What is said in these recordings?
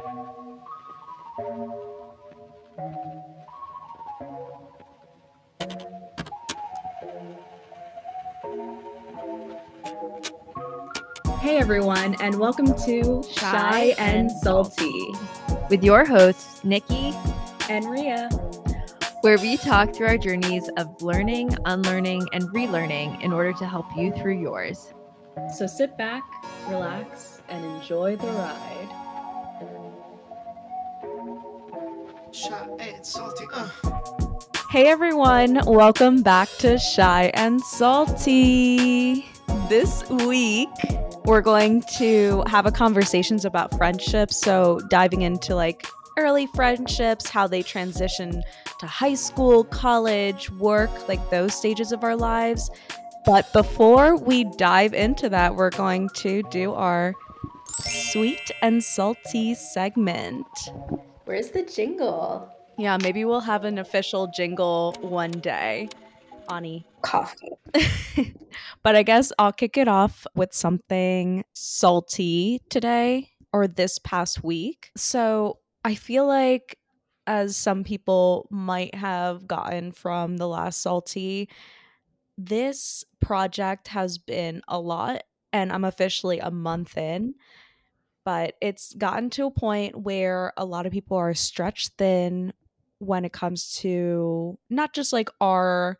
Hey everyone, and welcome to Shy, Shy and, and Salty with your hosts, Nikki and Ria, where we talk through our journeys of learning, unlearning, and relearning in order to help you through yours. So sit back, relax, and enjoy the ride. Uh. Hey everyone, welcome back to Shy and Salty. This week, we're going to have a conversations about friendships. So diving into like early friendships, how they transition to high school, college, work, like those stages of our lives. But before we dive into that, we're going to do our sweet and salty segment. Where's the jingle? Yeah, maybe we'll have an official jingle one day. Ani. Coffee. but I guess I'll kick it off with something salty today or this past week. So I feel like, as some people might have gotten from the last salty, this project has been a lot, and I'm officially a month in. But it's gotten to a point where a lot of people are stretched thin when it comes to not just like our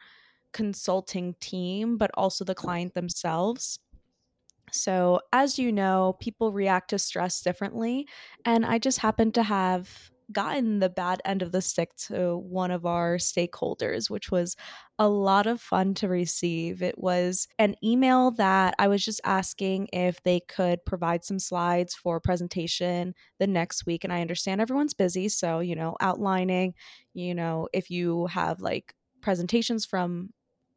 consulting team, but also the client themselves. So, as you know, people react to stress differently. And I just happen to have gotten the bad end of the stick to one of our stakeholders, which was a lot of fun to receive. It was an email that I was just asking if they could provide some slides for presentation the next week. And I understand everyone's busy. So, you know, outlining, you know, if you have like presentations from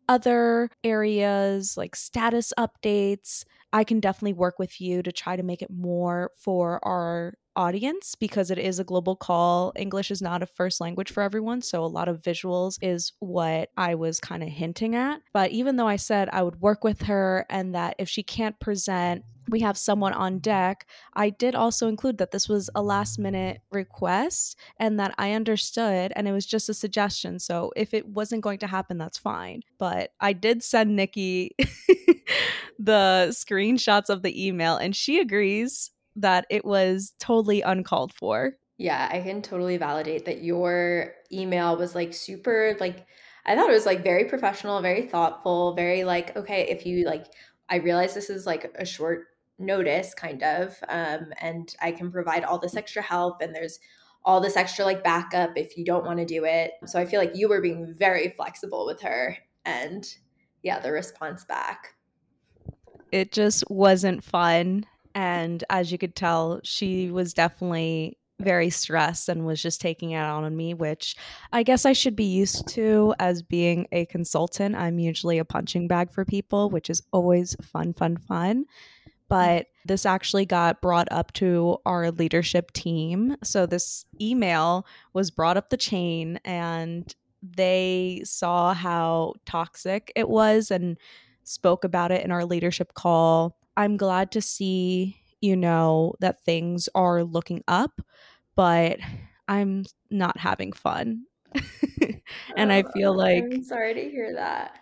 other areas like status updates, I can definitely work with you to try to make it more for our audience because it is a global call. English is not a first language for everyone. So a lot of visuals is what I was kind of hinting at. But even though I said I would work with her and that if she can't present we have someone on deck. I did also include that this was a last minute request and that I understood and it was just a suggestion. So if it wasn't going to happen, that's fine. But I did send Nikki the screenshots of the email and she agrees that it was totally uncalled for. Yeah, I can totally validate that your email was like super like I thought it was like very professional, very thoughtful, very like okay, if you like I realize this is like a short notice kind of um, and i can provide all this extra help and there's all this extra like backup if you don't want to do it. So i feel like you were being very flexible with her and yeah the response back. It just wasn't fun and as you could tell she was definitely very stressed and was just taking it out on me, which I guess I should be used to as being a consultant. I'm usually a punching bag for people, which is always fun, fun, fun but this actually got brought up to our leadership team. So this email was brought up the chain and they saw how toxic it was and spoke about it in our leadership call. I'm glad to see, you know, that things are looking up, but I'm not having fun. and I oh, feel like I'm sorry to hear that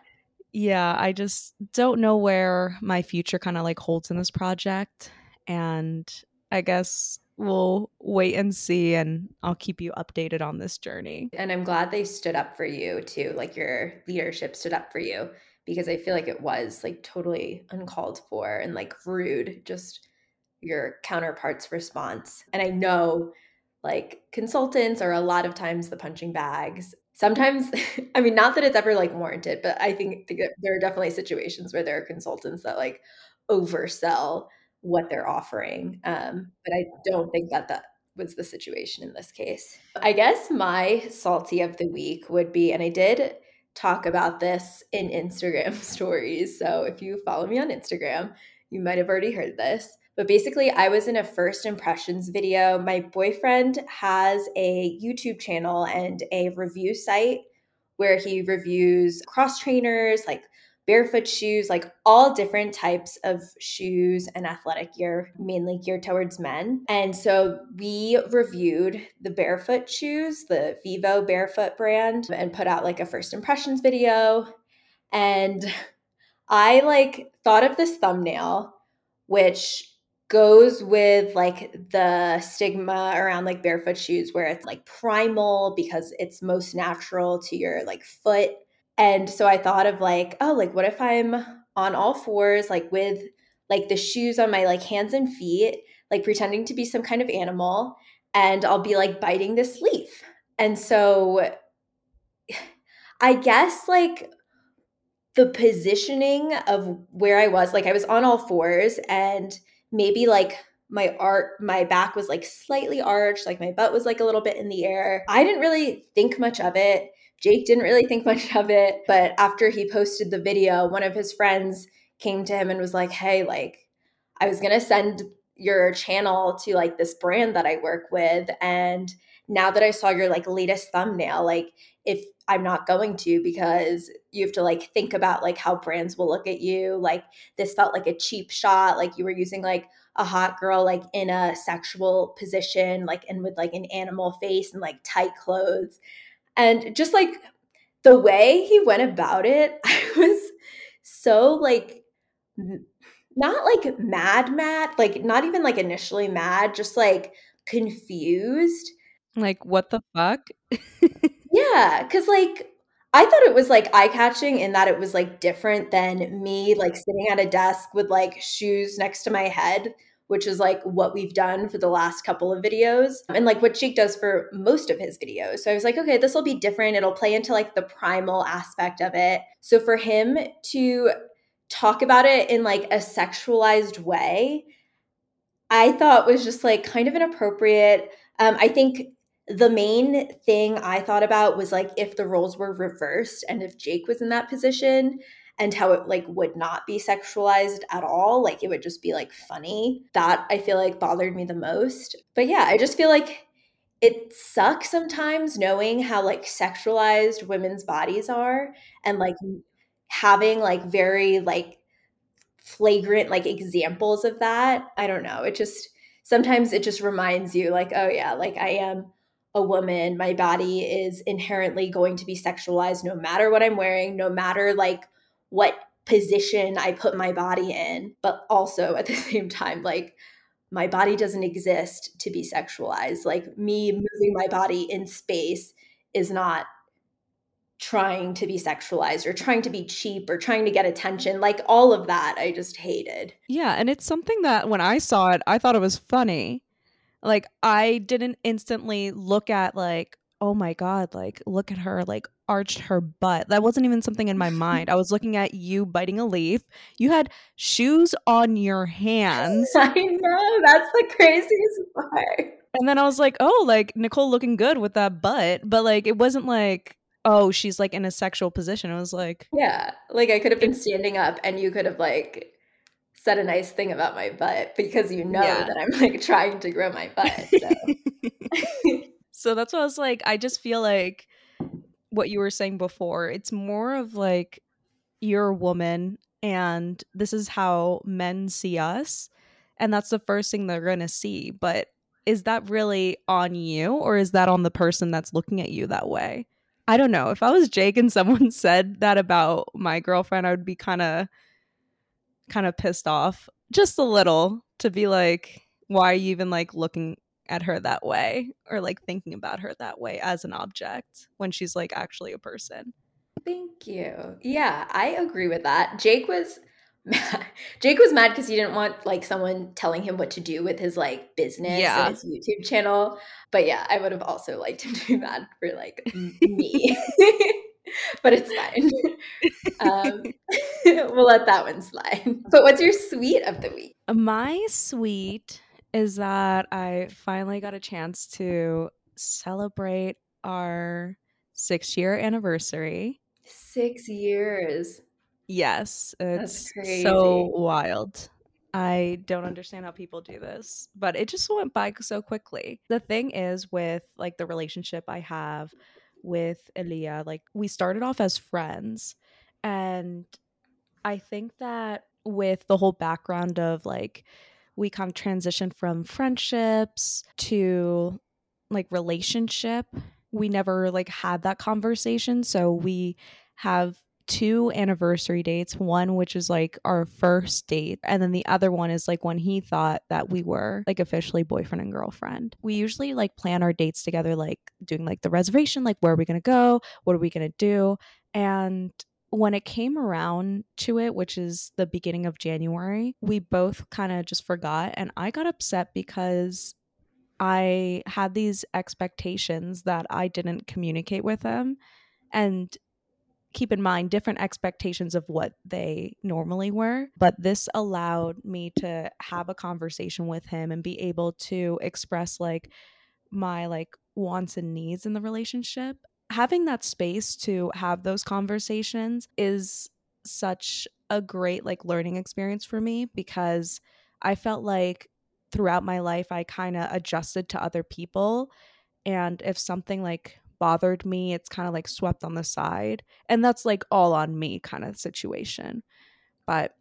yeah, I just don't know where my future kind of like holds in this project. And I guess we'll wait and see and I'll keep you updated on this journey. And I'm glad they stood up for you too, like your leadership stood up for you because I feel like it was like totally uncalled for and like rude, just your counterpart's response. And I know like consultants are a lot of times the punching bags sometimes i mean not that it's ever like warranted but i think there are definitely situations where there are consultants that like oversell what they're offering um, but i don't think that that was the situation in this case. I guess my salty of the week would be and i did talk about this in instagram stories so if you follow me on instagram you might have already heard this but basically, I was in a first impressions video. My boyfriend has a YouTube channel and a review site where he reviews cross trainers, like barefoot shoes, like all different types of shoes and athletic gear, mainly geared towards men. And so we reviewed the barefoot shoes, the Vivo Barefoot brand, and put out like a first impressions video. And I like thought of this thumbnail, which goes with like the stigma around like barefoot shoes where it's like primal because it's most natural to your like foot and so I thought of like, oh, like what if I'm on all fours, like with like the shoes on my like hands and feet, like pretending to be some kind of animal, and I'll be like biting this leaf. And so I guess like the positioning of where I was, like I was on all fours and maybe like my art my back was like slightly arched, like my butt was like a little bit in the air. I didn't really think much of it. Jake didn't really think much of it, but after he posted the video, one of his friends came to him and was like, "Hey, like I was going to send your channel to like this brand that I work with and now that I saw your like latest thumbnail, like if I'm not going to because you have to like think about like how brands will look at you, like this felt like a cheap shot, like you were using like a hot girl like in a sexual position, like and with like an animal face and like tight clothes. And just like the way he went about it, I was so like not like mad mad, like not even like initially mad, just like confused. Like what the fuck? yeah, cuz like I thought it was like eye catching in that it was like different than me like sitting at a desk with like shoes next to my head which is like what we've done for the last couple of videos and like what Jake does for most of his videos. So I was like, okay, this will be different. It'll play into like the primal aspect of it. So for him to talk about it in like a sexualized way, I thought was just like kind of inappropriate. Um, I think the main thing I thought about was like if the roles were reversed and if Jake was in that position, and how it like would not be sexualized at all like it would just be like funny. That i feel like bothered me the most. But yeah i just feel like it sucks sometimes knowing how like sexualized women's bodies are and like having like very like flagrant like examples of that. I don't know. It just sometimes it just reminds you like oh yeah like i am a woman my body is inherently going to be sexualized no matter what i'm wearing no matter like what position I put my body in, but also at the same time, like my body doesn't exist to be sexualized. Like me moving my body in space is not trying to be sexualized or trying to be cheap or trying to get attention. Like all of that, I just hated. Yeah. And it's something that when I saw it, I thought it was funny. Like I didn't instantly look at, like, oh my God, like, look at her, like, arched her butt. That wasn't even something in my mind. I was looking at you biting a leaf. You had shoes on your hands. I know. That's the craziest part. And then I was like, oh, like, Nicole looking good with that butt. But, like, it wasn't like, oh, she's, like, in a sexual position. I was like, yeah. Like, I could have been standing up and you could have, like, said a nice thing about my butt because you know yeah. that I'm, like, trying to grow my butt. So. So that's what I was like. I just feel like what you were saying before, it's more of like you're a woman and this is how men see us. And that's the first thing they're going to see. But is that really on you or is that on the person that's looking at you that way? I don't know. If I was Jake and someone said that about my girlfriend, I would be kind of kind of pissed off just a little to be like why are you even like looking at her that way or like thinking about her that way as an object when she's like actually a person. Thank you. Yeah, I agree with that. Jake was mad. Jake was mad because he didn't want like someone telling him what to do with his like business yeah. and his YouTube channel. But yeah, I would have also liked him to be mad for like me. but it's fine. Um, we'll let that one slide. But what's your sweet of the week? My sweet is that I finally got a chance to celebrate our six year anniversary. Six years. Yes, it's so wild. I don't understand how people do this, but it just went by so quickly. The thing is with like the relationship I have with Elia, like we started off as friends and I think that with the whole background of like we kind of transitioned from friendships to like relationship, we never like had that conversation. So we have two anniversary dates one which is like our first date and then the other one is like when he thought that we were like officially boyfriend and girlfriend we usually like plan our dates together like doing like the reservation like where are we going to go what are we going to do and when it came around to it, which is the beginning of January, we both kind of just forgot. And I got upset because I had these expectations that I didn't communicate with him. And keep in mind different expectations of what they normally were. But this allowed me to have a conversation with him and be able to express like my like wants and needs in the relationship having that space to have those conversations is such a great like learning experience for me because I felt like throughout my life I kind of adjusted to other people and if something like bothered me it's kind of like swept on the side and that's like all on me kind of situation but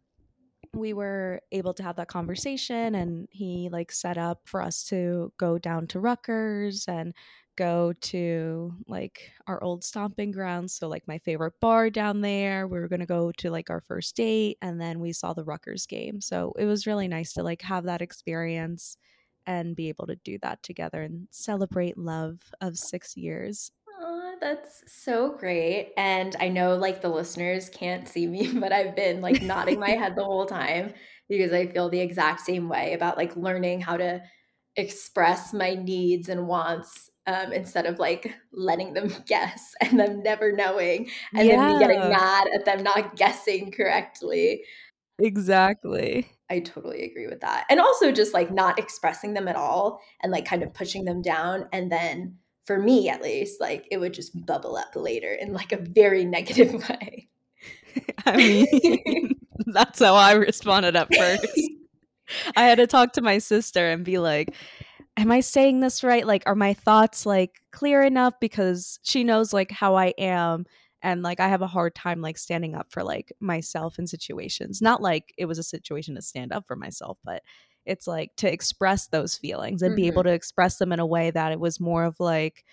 we were able to have that conversation and he like set up for us to go down to Rutgers and go to like our old stomping grounds. So, like, my favorite bar down there. We were to go to like our first date and then we saw the Rutgers game. So, it was really nice to like have that experience and be able to do that together and celebrate love of six years. That's so great. And I know like the listeners can't see me, but I've been like nodding my head the whole time because I feel the exact same way about like learning how to express my needs and wants um, instead of like letting them guess and them never knowing and yeah. then me getting mad at them not guessing correctly. Exactly. I totally agree with that. And also just like not expressing them at all and like kind of pushing them down. And then for me at least, like it would just bubble up later in like a very negative way. I mean, that's how I responded at first. I had to talk to my sister and be like, am I saying this right? Like, are my thoughts like clear enough? Because she knows like how I am. And like, I have a hard time like standing up for like myself in situations. Not like it was a situation to stand up for myself, but it's like to express those feelings and mm-hmm. be able mm-hmm. to express them in a way that it was more of like,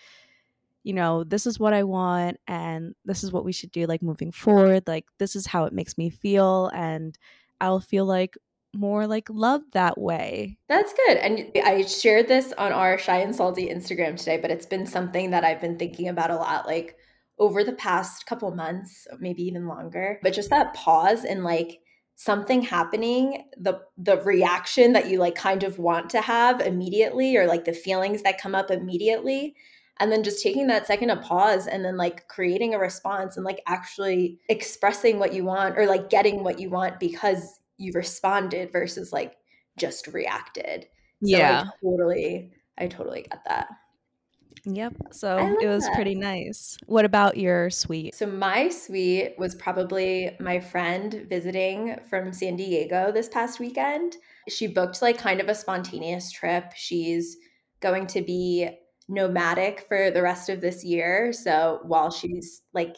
you know, this is what I want and this is what we should do like moving forward. Like, this is how it makes me feel. And I'll feel like more like love that way. That's good. And I shared this on our Shy and Salty Instagram today, but it's been something that I've been thinking about a lot like over the past couple months, maybe even longer. But just that pause and like something happening, the the reaction that you like kind of want to have immediately or like the feelings that come up immediately and then just taking that second to pause and then like creating a response and like actually expressing what you want or like getting what you want because you responded versus like just reacted. So yeah. I totally I totally get that. Yep. So it was that. pretty nice. What about your sweet? So my sweet was probably my friend visiting from San Diego this past weekend. She booked like kind of a spontaneous trip. She's going to be nomadic for the rest of this year. So while she's like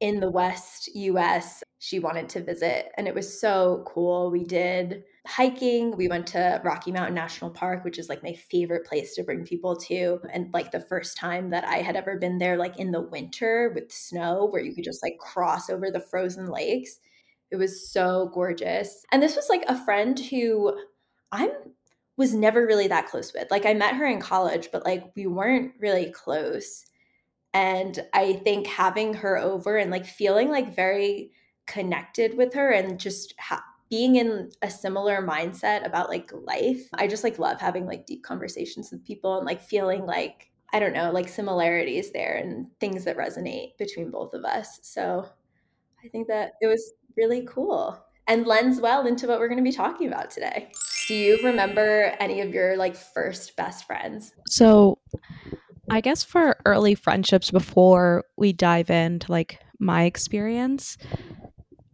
in the West US, she wanted to visit. And it was so cool. We did hiking. We went to Rocky Mountain National Park, which is like my favorite place to bring people to. And like the first time that I had ever been there, like in the winter with snow, where you could just like cross over the frozen lakes. It was so gorgeous. And this was like a friend who I'm was never really that close with. Like I met her in college, but like we weren't really close. And I think having her over and like feeling like very connected with her and just ha- being in a similar mindset about like life. I just like love having like deep conversations with people and like feeling like I don't know, like similarities there and things that resonate between both of us. So I think that it was really cool and lends well into what we're going to be talking about today. Do you remember any of your like first best friends? So I guess for early friendships before we dive into like my experience,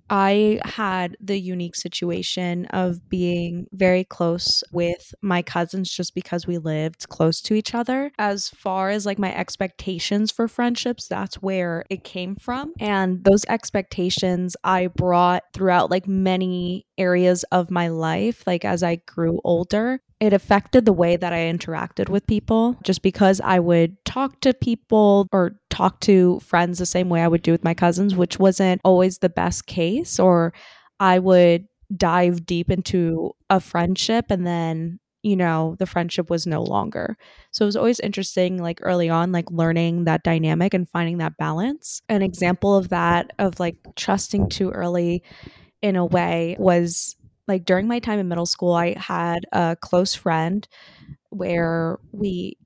I had the unique situation of being very close with my cousins just because we lived close to each other. As far as like my expectations for friendships, that's where it came from. And those expectations I brought throughout like many areas of my life, like as I grew older it affected the way that I interacted with people just because I would talk to people or talk to friends the same way I would do with my cousins, which wasn't always the best case. Or I would dive deep into a friendship and then you know the friendship was no longer so it was always interesting like early on like learning that dynamic and finding that balance an example of that of like trusting too early in a way was like during my time in middle school, I had a close friend where we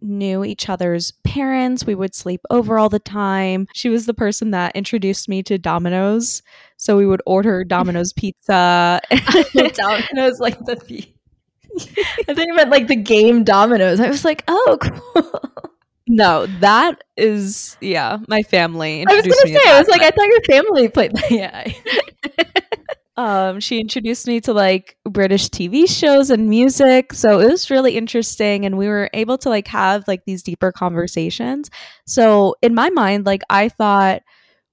knew each other's parents. We would sleep over all the time. She was the person that introduced me to Domino's. So we would order Domino's pizza. Domino's like the I think meant like the game dominoes. I was like, oh, cool. No, that is yeah. My family. I was gonna say. I was like, I thought your family played. Yeah. Um, she introduced me to like British TV shows and music. So it was really interesting. And we were able to like have like these deeper conversations. So in my mind, like I thought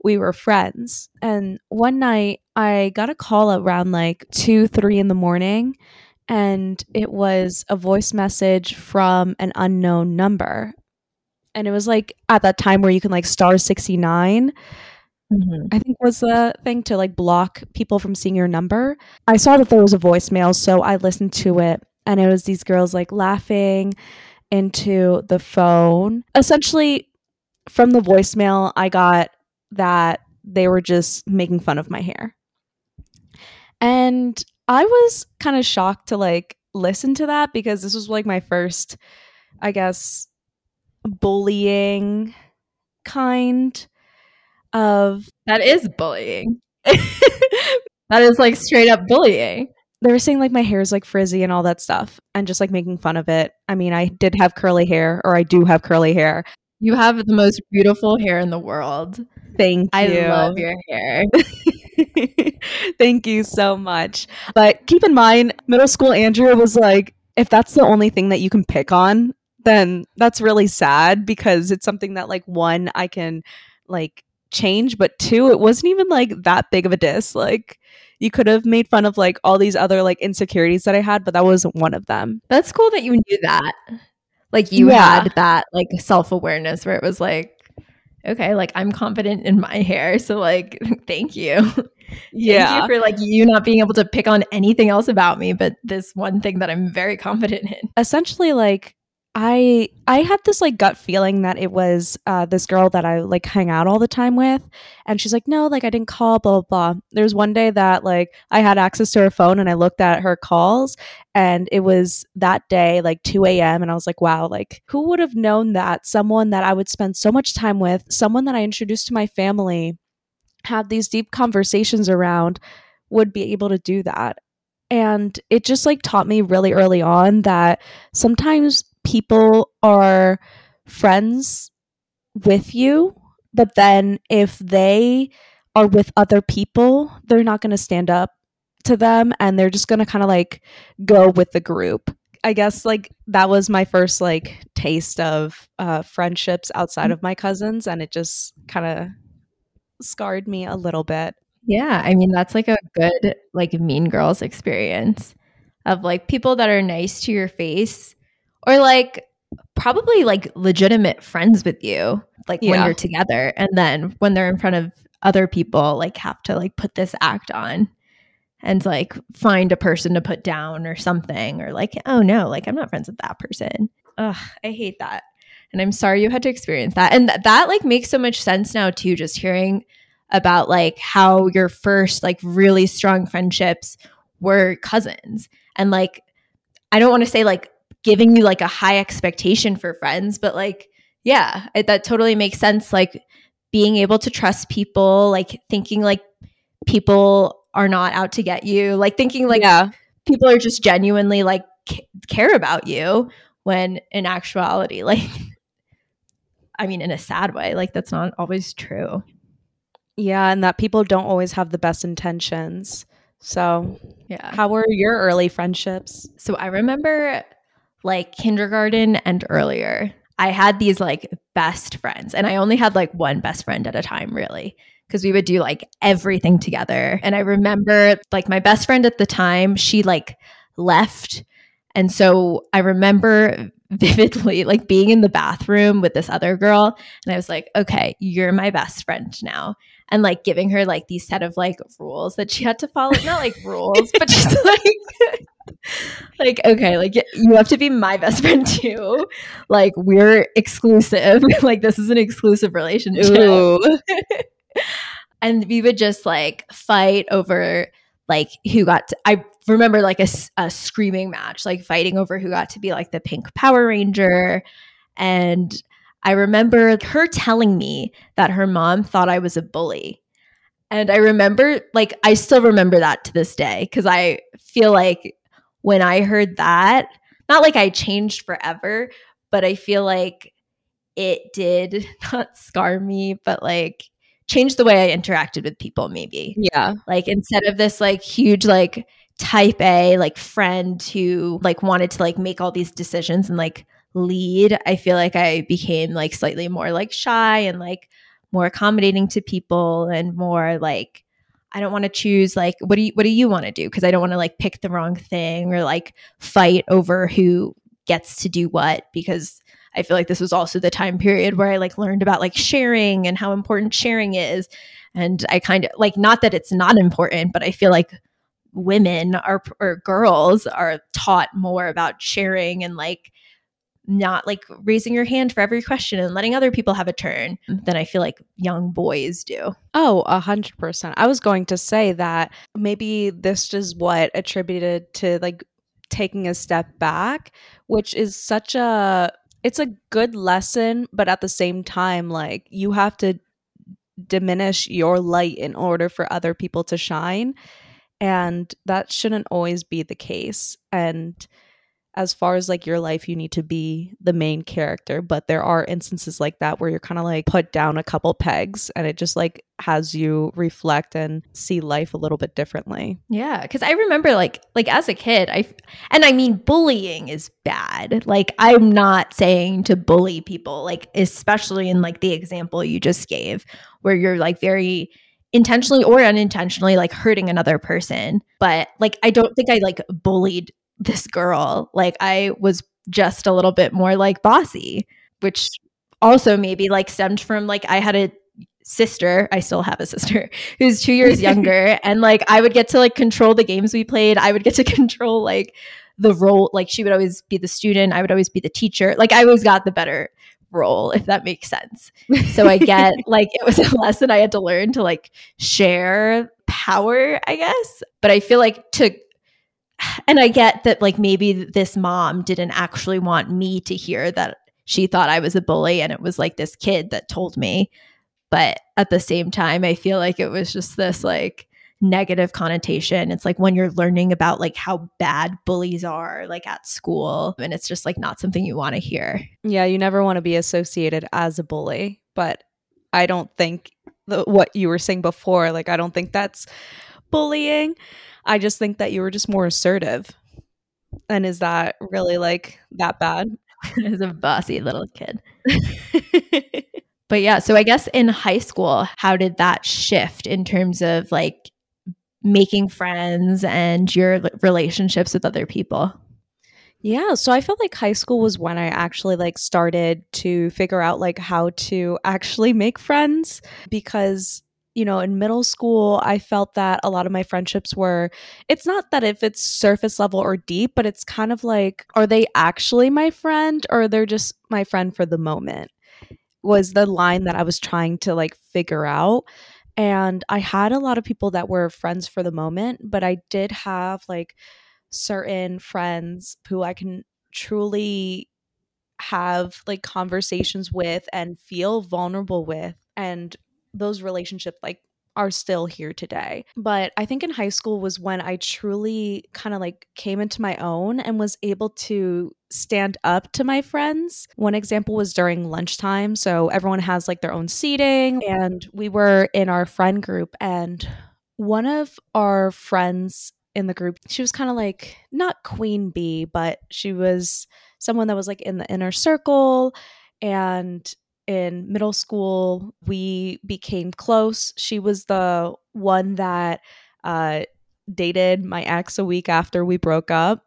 we were friends. And one night I got a call around like two, three in the morning. And it was a voice message from an unknown number. And it was like at that time where you can like star 69 Mm-hmm. I think was the thing to like block people from seeing your number. I saw that there was a voicemail, so I listened to it, and it was these girls like laughing into the phone. Essentially, from the voicemail, I got that they were just making fun of my hair. And I was kind of shocked to like listen to that because this was like my first, I guess, bullying kind of that is bullying. that is like straight up bullying. They were saying like my hair is like frizzy and all that stuff and just like making fun of it. I mean, I did have curly hair or I do have curly hair. You have the most beautiful hair in the world. Thank you. I love your hair. Thank you so much. But keep in mind, middle school Andria was like, if that's the only thing that you can pick on, then that's really sad because it's something that like one I can like change, but two, it wasn't even like that big of a diss. Like you could have made fun of like all these other like insecurities that I had, but that wasn't one of them. That's cool that you knew that. Like you yeah. had that like self awareness where it was like, okay, like I'm confident in my hair. So like thank you. Yeah. thank you for like you not being able to pick on anything else about me, but this one thing that I'm very confident in. Essentially, like I I had this like gut feeling that it was uh, this girl that I like hang out all the time with, and she's like, no, like I didn't call, blah blah blah. There's one day that like I had access to her phone and I looked at her calls, and it was that day like 2 a.m. and I was like, wow, like who would have known that someone that I would spend so much time with, someone that I introduced to my family, had these deep conversations around, would be able to do that. And it just like taught me really early on that sometimes people are friends with you, but then if they are with other people, they're not going to stand up to them and they're just going to kind of like go with the group. I guess like that was my first like taste of uh, friendships outside of my cousins, and it just kind of scarred me a little bit. Yeah, I mean that's like a good like mean girls experience of like people that are nice to your face or like probably like legitimate friends with you like yeah. when you're together and then when they're in front of other people like have to like put this act on and like find a person to put down or something or like oh no like i'm not friends with that person. Ugh i hate that. And i'm sorry you had to experience that. And th- that like makes so much sense now too just hearing about like how your first like really strong friendships were cousins. And like i don't want to say like giving you like a high expectation for friends, but like, yeah, it, that totally makes sense. Like being able to trust people, like thinking like people are not out to get you, like thinking like yeah. people are just genuinely like c- care about you when in actuality, like, I mean, in a sad way, like that's not always true. Yeah, and that people don't always have the best intentions. So, Yeah. how were your early friendships? So I remember like kindergarten and earlier, I had these like best friends, and I only had like one best friend at a time, really, because we would do like everything together. And I remember like my best friend at the time, she like left. And so I remember vividly like being in the bathroom with this other girl, and I was like, okay, you're my best friend now and like giving her like these set of like rules that she had to follow not like rules but just like like okay like you have to be my best friend too. Like we're exclusive. Like this is an exclusive relationship. And we would just like fight over like who got to, i remember like a screaming match like fighting over who got to be like the pink power ranger. And i remember her telling me that her mom thought i was a bully. And i remember like i still remember that to this day because i feel like when i heard that not like i changed forever but i feel like it did not scar me but like change the way i interacted with people maybe. Yeah. like instead of this like huge like type A like friend who like wanted to like make all these decisions and like lead, I feel like I became like slightly more like shy and like more accommodating to people and more like I don't want to choose like what do you what do you want to do? Because I don't want to like pick the wrong thing or like fight over who gets to do what because I feel like this was also the time period where I like learned about like sharing and how important sharing is. And I kind of like not that it's not important but I feel like women are or girls are taught more about sharing and like not like raising your hand for every question and letting other people have a turn than I feel like young boys do. Oh, a hundred percent. I was going to say that maybe this is what attributed to like taking a step back, which is such a it's a good lesson, but at the same time, like you have to diminish your light in order for other people to shine. And that shouldn't always be the case. And as far as like your life, you need to be the main character. But there are instances like that where you're kind of like put down a couple pegs and it just like has you reflect and see life a little bit differently. Yeah, cuz I remember like like as a kid, I and I mean bullying is bad. Like I'm not saying to bully people, like especially in like the example you just gave where you're like very intentionally or unintentionally like hurting another person. But like I don't think I like bullied this girl. Like I was just a little bit more like bossy, which also maybe like stemmed from like I had a sister, I still have a sister who's 2 years younger and like I would get to like control the games we played. I would get to control like the role like she would always be the student, I would always be the teacher. Like I always got the better role if that makes sense. So I get like it was a lesson I had to learn to like share power, I guess. But I feel like to and I get that like maybe this mom didn't actually want me to hear that she thought I was a bully and it was like this kid that told me. But at the same time, I feel like it was just this like negative connotation. It's like when you're learning about like how bad bullies are like at school and it's just like not something you want to hear. Yeah, you never want to be associated as a bully, but I don't think the, what you were saying before, like I don't think that's bullying. I just think that you were just more assertive. And is that really like that bad? As a bossy little kid. But yeah, so I guess in high school, how did that shift in terms of like making friends and your relationships with other people? Yeah, so I felt like high school was when I actually like started to figure out like how to actually make friends because you know, in middle school, I felt that a lot of my friendships were it's not that if it's surface level or deep, but it's kind of like are they actually my friend or they're just my friend for the moment? Was the line that I was trying to like figure out. And I had a lot of people that were friends for the moment, but I did have like certain friends who I can truly have like conversations with and feel vulnerable with and those relationships like are still here today. But I think in high school was when I truly kind of like came into my own and was able to stand up to my friends. One example was during lunchtime. So everyone has like their own seating, and we were in our friend group, and one of our friends in the group, she was kind of like not queen bee, but she was someone that was like in the inner circle. And in middle school, we became close. She was the one that uh, dated my ex a week after we broke up,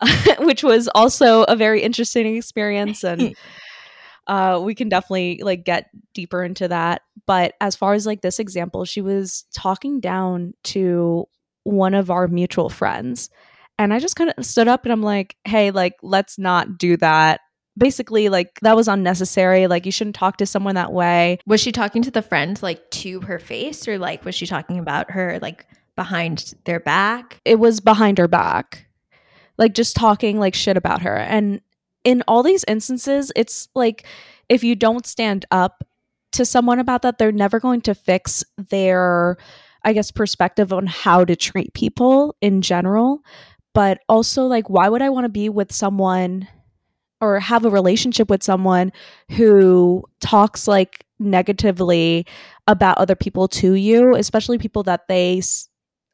which was also a very interesting experience. And uh, we can definitely like get deeper into that. But as far as like this example, she was talking down to one of our mutual friends. And I just kind of stood up and I'm like, hey, like, let's not do that basically like that was unnecessary. Like you shouldn't talk to someone that way. Was she talking to the friend like to her face? Or like was she talking about her like behind their back? It was behind her back. Like just talking like shit about her. And in all these instances it's like if you don't stand up to someone about that they're never going to fix their i guess perspective on how to treat people in general. But also like why would i want to be with someone or have a relationship with someone who talks like negatively about other people to you, especially people that they s-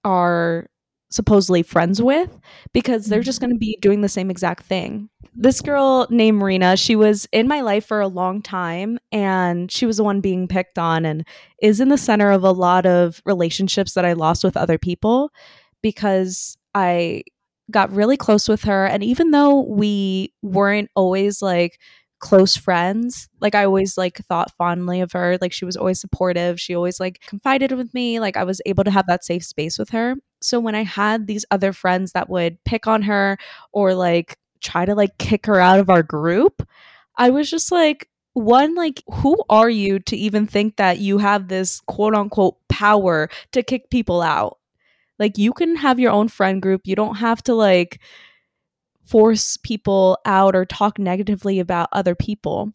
are supposedly friends with, because they're just going to mm-hmm. be doing the same exact thing. This girl named Marina, she was in my life for a long time and she was the one being picked on and is in the center of a lot of relationships that I lost with other people because I got really close with her. And even though we weren't always like close friends, like I always like thought fondly of her. Like she was always supportive. She always like confided with me. Like I was able to have that safe space with her. So when I had these other friends that would pick on her or like try to like kick her out of our group, I was just like, one, like, who are you to even think that you have this quote unquote power to kick people out? Like you can have your own friend group. You don't have to like force people out or talk negatively about other people.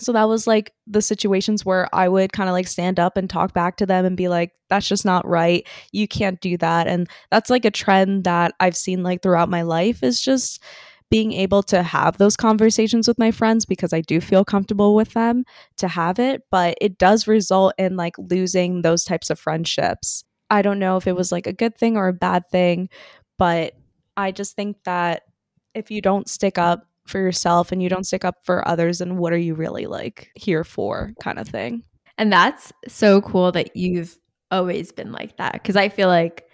So that was like the situations where I would kind of like stand up and talk back to them and be like, that's just not right. You can't do that. And that's like a trend that I've seen like throughout my life is just being able to have those conversations with my friends because I do feel comfortable with them to have it. But it does result in like losing those types of friendships. I don't know if it was like a good thing or a bad thing, but I just think that if you don't stick up for yourself and you don't stick up for others, then what are you really like here for, kind of thing. And that's so cool that you've always been like that. Cause I feel like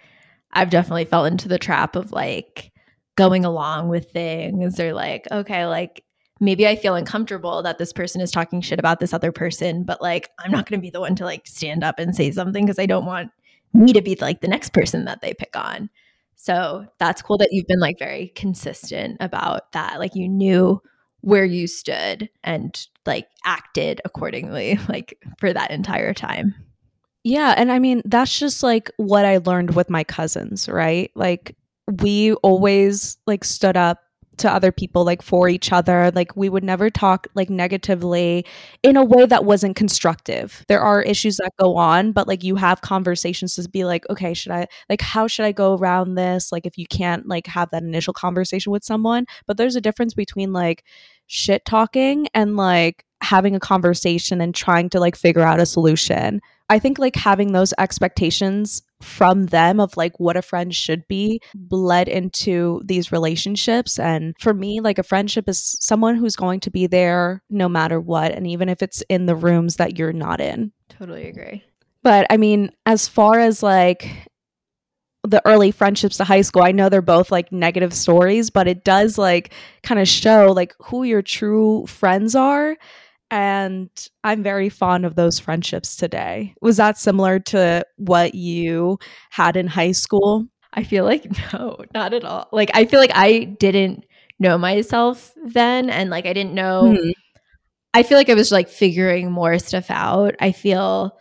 I've definitely fell into the trap of like going along with things or like, okay, like maybe I feel uncomfortable that this person is talking shit about this other person, but like I'm not going to be the one to like stand up and say something because I don't want me to be like the next person that they pick on. So that's cool that you've been like very consistent about that. Like you knew where you stood and like acted accordingly, like for that entire time. Yeah. And I mean, that's just like what I learned with my cousins, right? Like we always like stood up to other people like for each other. Like we would never talk like negatively in a way that wasn't constructive. There are issues that go on but like you have conversations to be like okay should i like how should i go around this? Like if you can't like have that initial conversation with someone. But there's a difference between like shit talking and like having a conversation and trying to like figure out a solution I think like having those expectations from them of like what a friend should be bled into these relationships. And for me, like a friendship is someone who's going to be there no matter what. And even if it's in the rooms that you're not in. Totally agree. But I mean, as far as like the early friendships to high school, I know they're both like negative stories, but it does like kind of show like who your true friends are and I'm very fond of those friendships today. Was that similar to what you had in high school? I feel like no, not at all. Like I feel like I didn't know myself then and like I didn't know hmm. I feel like I was like figuring more stuff out. I feel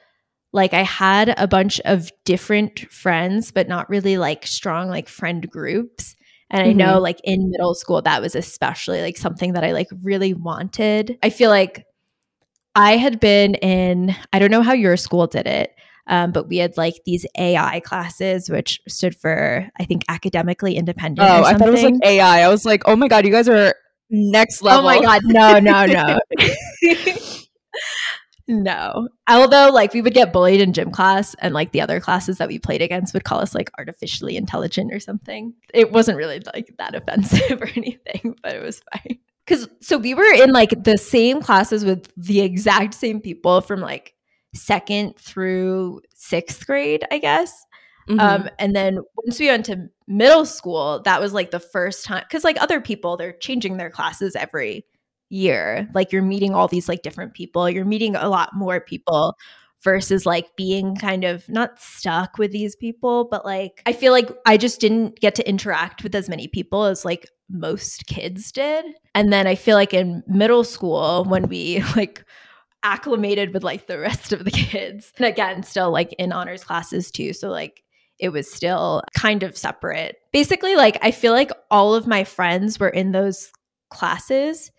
like I had a bunch of different friends but not really like strong like friend groups. And. I know mm-hmm. like in middle school that was especially like something that I like really wanted. I feel like I had been in, I don't know how your school did it. Um, but we had like these AI classes, which stood for I think academically independent. Oh, or I thought it was like. AI. I was like, oh my god, you guys are next level. Oh my god, no, no, no. no. Although like we would get bullied in gym class and like the other classes that we played against would call us like artificially intelligent or something. It wasn't really like that offensive or anything, but it was fine. Cuz so we were in like the same classes with the exact same people from like second through 6th grade, I guess. Mhm. Um, and then once we went to middle school, that was like the first time because like other people, they're changing their classes every year. Like you're meeting all these like different people, you're meeting a lot more people versus like being kind of not stuck with these people, but like I feel like I just didn't get to interact with as many people as like most kids did. And then I feel like in middle school when we like acclimated with like the rest of the kids. And again, still like in honors classes too. So like it was still kind of separate. Basically, like I feel like all of my friends were in those classes.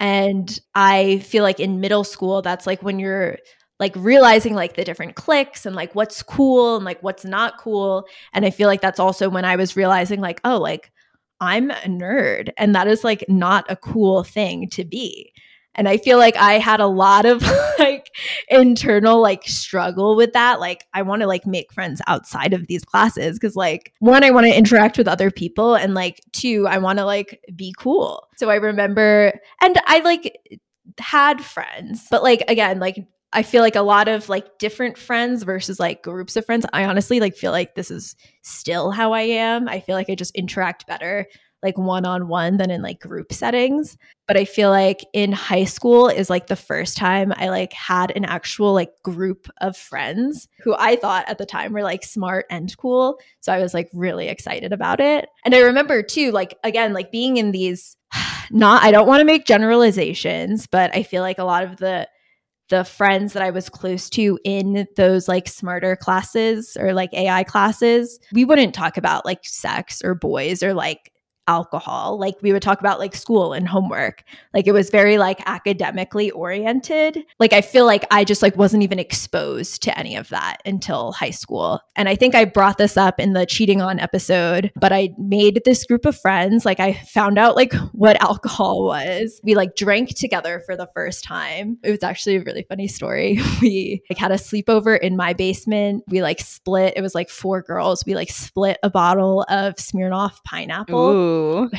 And I feel like in middle school, that's like when you're like realizing like the different cliques and like what's cool and like what's not cool. And I feel like that's also when I was realizing like, oh, like I'm a nerd. And that is like not a cool thing to be. And I feel like I had a lot of like internal like struggle with that. Like I want to like make friends outside of these classes because like one, I want to interact with other people and like two, I want to like be cool. So I remember and I like had friends, but like again, like I feel like a lot of like different friends versus like groups of friends. I honestly like feel like this is still how I am. I feel like I just interact better like one on one than in like group settings. But I feel like in high school is like the first time I like had an actual like group of friends who I thought at the time were like smart and cool. So I was like really excited about it. And I remember too, like again, like being in these not I don't want to make generalizations, but I feel like a lot of the the friends that I was close to in those like smarter classes or like AP classes, we wouldn't talk about like sex or boys or like alcohol. Like we would talk about like school and homework. Like it was very like academically oriented. Like I feel like I just like wasn't even exposed to any of that until high school. And I think I brought this up in the cheating on episode, but I made this group of friends. Like I found out like what alcohol was. We like drank together for the first time. It was actually a really funny story. We like had a sleepover in my basement. We like split, it was like four girls. We like split a bottle of Smirnoff pineapple Ooh.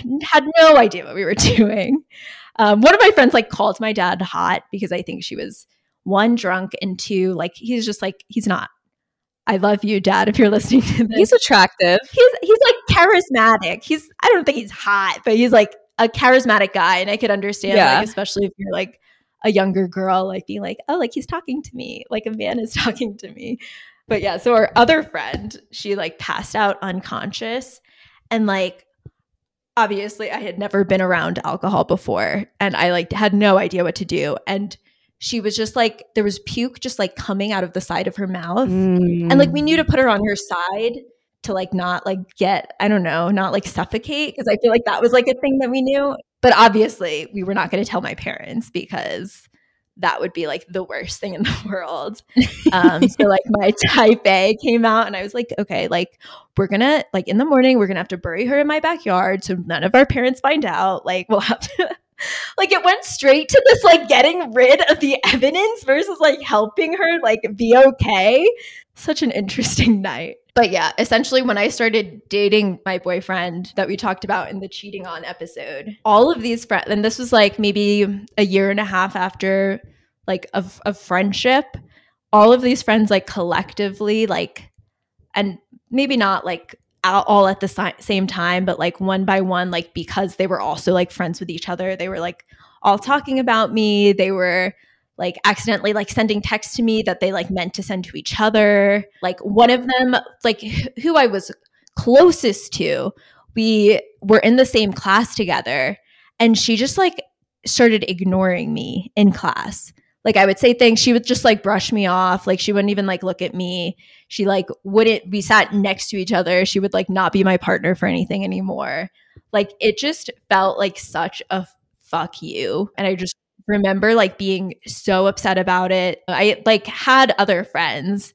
had no idea what we were doing. Um, one of my friends like called my dad hot because I think she was one drunk and two like he's just like he's not. I love you, dad. If you're listening to this, He's attractive. he's he's like charismatic. He's I don't think he's hot, but he's like a charismatic guy, and I could understand Yeah. like especially if you're like a younger girl, like being like, oh, like he's talking to me, like a man is talking to me. But yeah, so our other friend, she like passed out unconscious, and like obviously I had never been around alcohol before, and I like had no idea what to do, and she was just like there was puke just like coming out of the side of her mouth and like we knew to put her on her side to like not like get i don't know not like suffocate because i feel like that was like a thing that we knew but obviously we were not going to tell my parents because that would be like the worst thing in the world. Um so like my type a came out and i was like okay like we're gonna like in the morning we're gonna have to bury her in my backyard so none of our parents find out. Like we'll have to like it went straight to this like getting rid of the evidence versus like helping her like be okay. Such an interesting night but yeah essentially when i started dating my boyfriend that we talked about in the cheating on episode all of these friends and this was like maybe a year and a half after like of, of friendship all of these friends like collectively like and maybe not like all at the si- same time but like one by one like because they were also like friends with each other they were like all talking about me they were like accidentally like sending texts to me that they like meant to send to each other. Like one of them like who i was closest to we were in the same class together and she just like started ignoring me in class. Like i would say things she would just like brush me off like she wouldn't even like look at me. She like wouldn't we sat next to each other. She would like not be my partner for anything anymore. Like it just felt like such a fuck you and i just remember like being so upset about it i like had other friends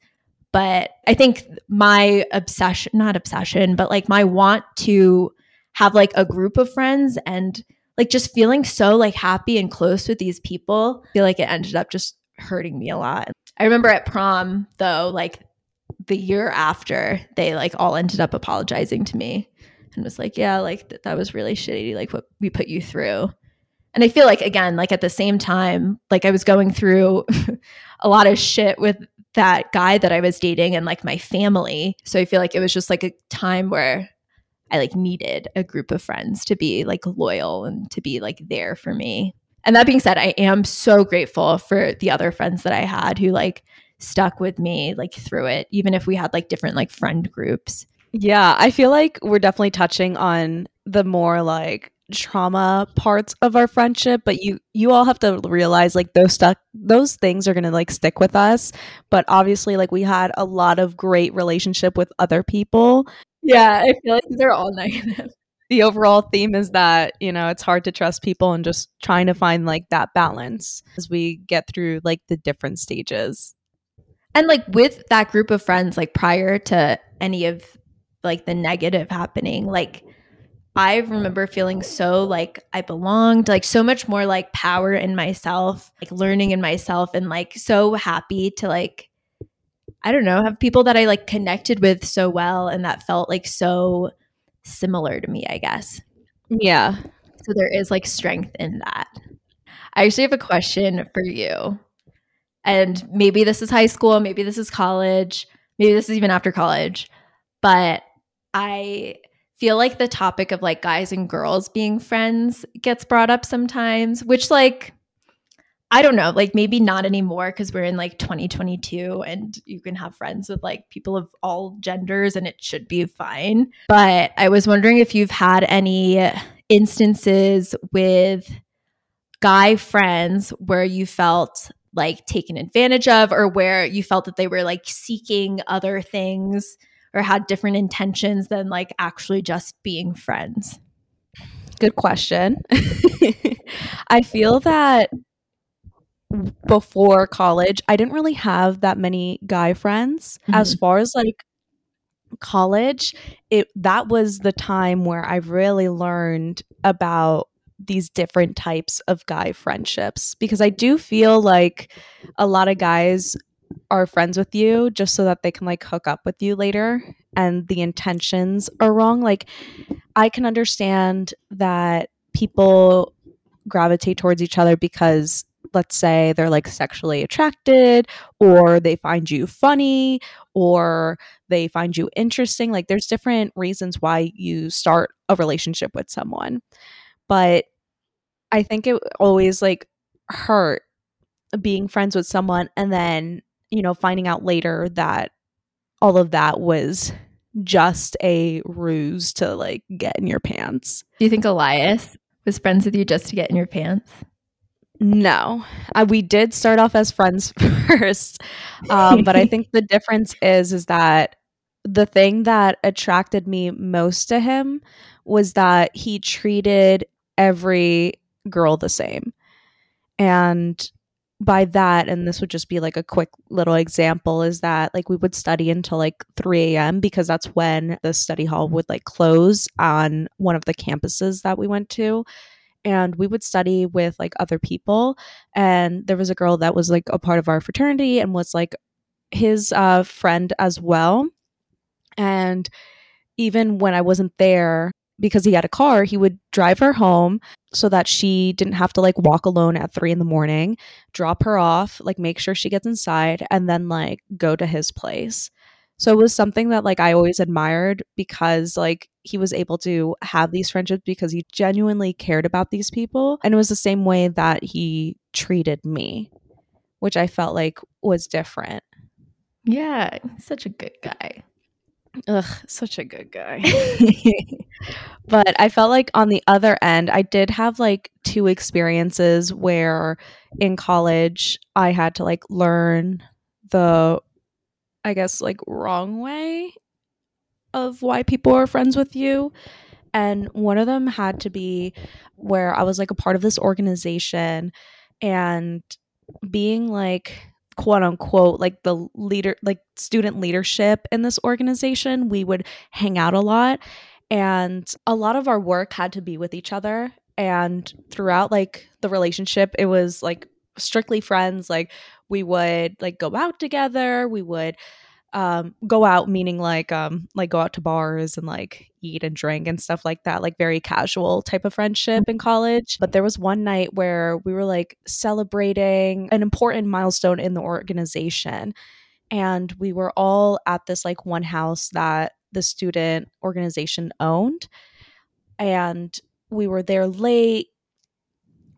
But I think my obsession, not obsession, but like my want to have like a group of friends and like just feeling so like happy and close with these people, I feel like it ended up just hurting me a lot. I remember at prom though, like the year after, they like all ended up apologizing to me and was like, "Yeah, like th- that was really shitty like what we put you through." And I feel like again, like at the same time, like I was going through a lot of shit with that guy that I was dating and like my family. So I feel like it was just like a time where I like needed a group of friends to be like loyal and to be like there for me. And that being said, I am so grateful for the other friends that I had who like stuck with me like through it, even if we had like different like friend groups. Yeah, I feel like we're definitely touching on the more like trauma parts of our friendship but you you all have to realize like those stuck those things are going to like stick with us. But obviously like we had a lot of great relationship with other people. Yeah i feel like they're all negative. The overall theme is that you know it's hard to trust people and just trying to find like that balance as we get through like the different stages. And like with that group of friends like prior to any of like the negative happening like i remember feeling so like i belonged like so much more like power in myself like learning in myself and like so happy to like i don't know have people that i like connected with so well and that felt like so similar to me i guess. Yeah. So there is like strength in that. I actually have a question for you. And maybe this is high school maybe this is college maybe this is even after college but I feel like the topic of like guys and girls being friends gets brought up sometimes, which like I don't know, like maybe not anymore because we're in like 2022 and you can have friends with like people of all genders and it should be fine. But I was wondering if you've had any instances with guy friends where you felt like taken advantage of or where you felt that they were like seeking other things or had different intentions than like actually just being friends? Good question. I feel that before college, I didn't really have that many guy friends. Mm-hmm. As far as like college, it that was the time where I really learned about these different types of guy friendships because I do feel like a lot of guys are friends with you just so that they can like hook up with you later and the intentions are wrong. Like i can understand that people gravitate towards each other because let's say they're like sexually attracted or they find you funny or they find you interesting. Like there's different reasons why you start a relationship with someone. But i think it always like hurt being friends with someone and then you know, finding out later that all of that was just a ruse to like get in your pants. Do you think Elias was friends with you just to get in your pants? No, uh, we did start off as friends first, um, but I think the difference is is that the thing that attracted me most to him was that he treated every girl the same, and by that, and this would just be like a quick little example, is that like we would study until like 3 a.m. because that's when the study hall would like close on one of the campuses that we went to. And we would study with like other people. And there was a girl that was like a part of our fraternity and was like his uh, friend as well. And even when I wasn't there, because he had a car, he would drive her home so that she didn't have to like walk alone at three in the morning, drop her off, like make sure she gets inside, and then like go to his place. So it was something that like I always admired because like he was able to have these friendships because he genuinely cared about these people. And it was the same way that he treated me, which I felt like was different. Yeah, such a good guy. Ugh, such a good guy. but I felt like on the other end, I did have like two experiences where in college I had to like learn the, I guess, like wrong way of why people are friends with you. And one of them had to be where I was like a part of this organization and being like quote unquote like the leader like student leadership in this organization we would hang out a lot. And a lot of our work had to be with each other. And throughout like the relationship it was like strictly friends. Like we would like go out together. We would um go out meaning like um like go out to bars and like eat and drink and stuff like that like very casual type of friendship in college. But there was one night where we were like celebrating an important milestone in the organization. And we were all at this like one house that the student organization owned. And we were there late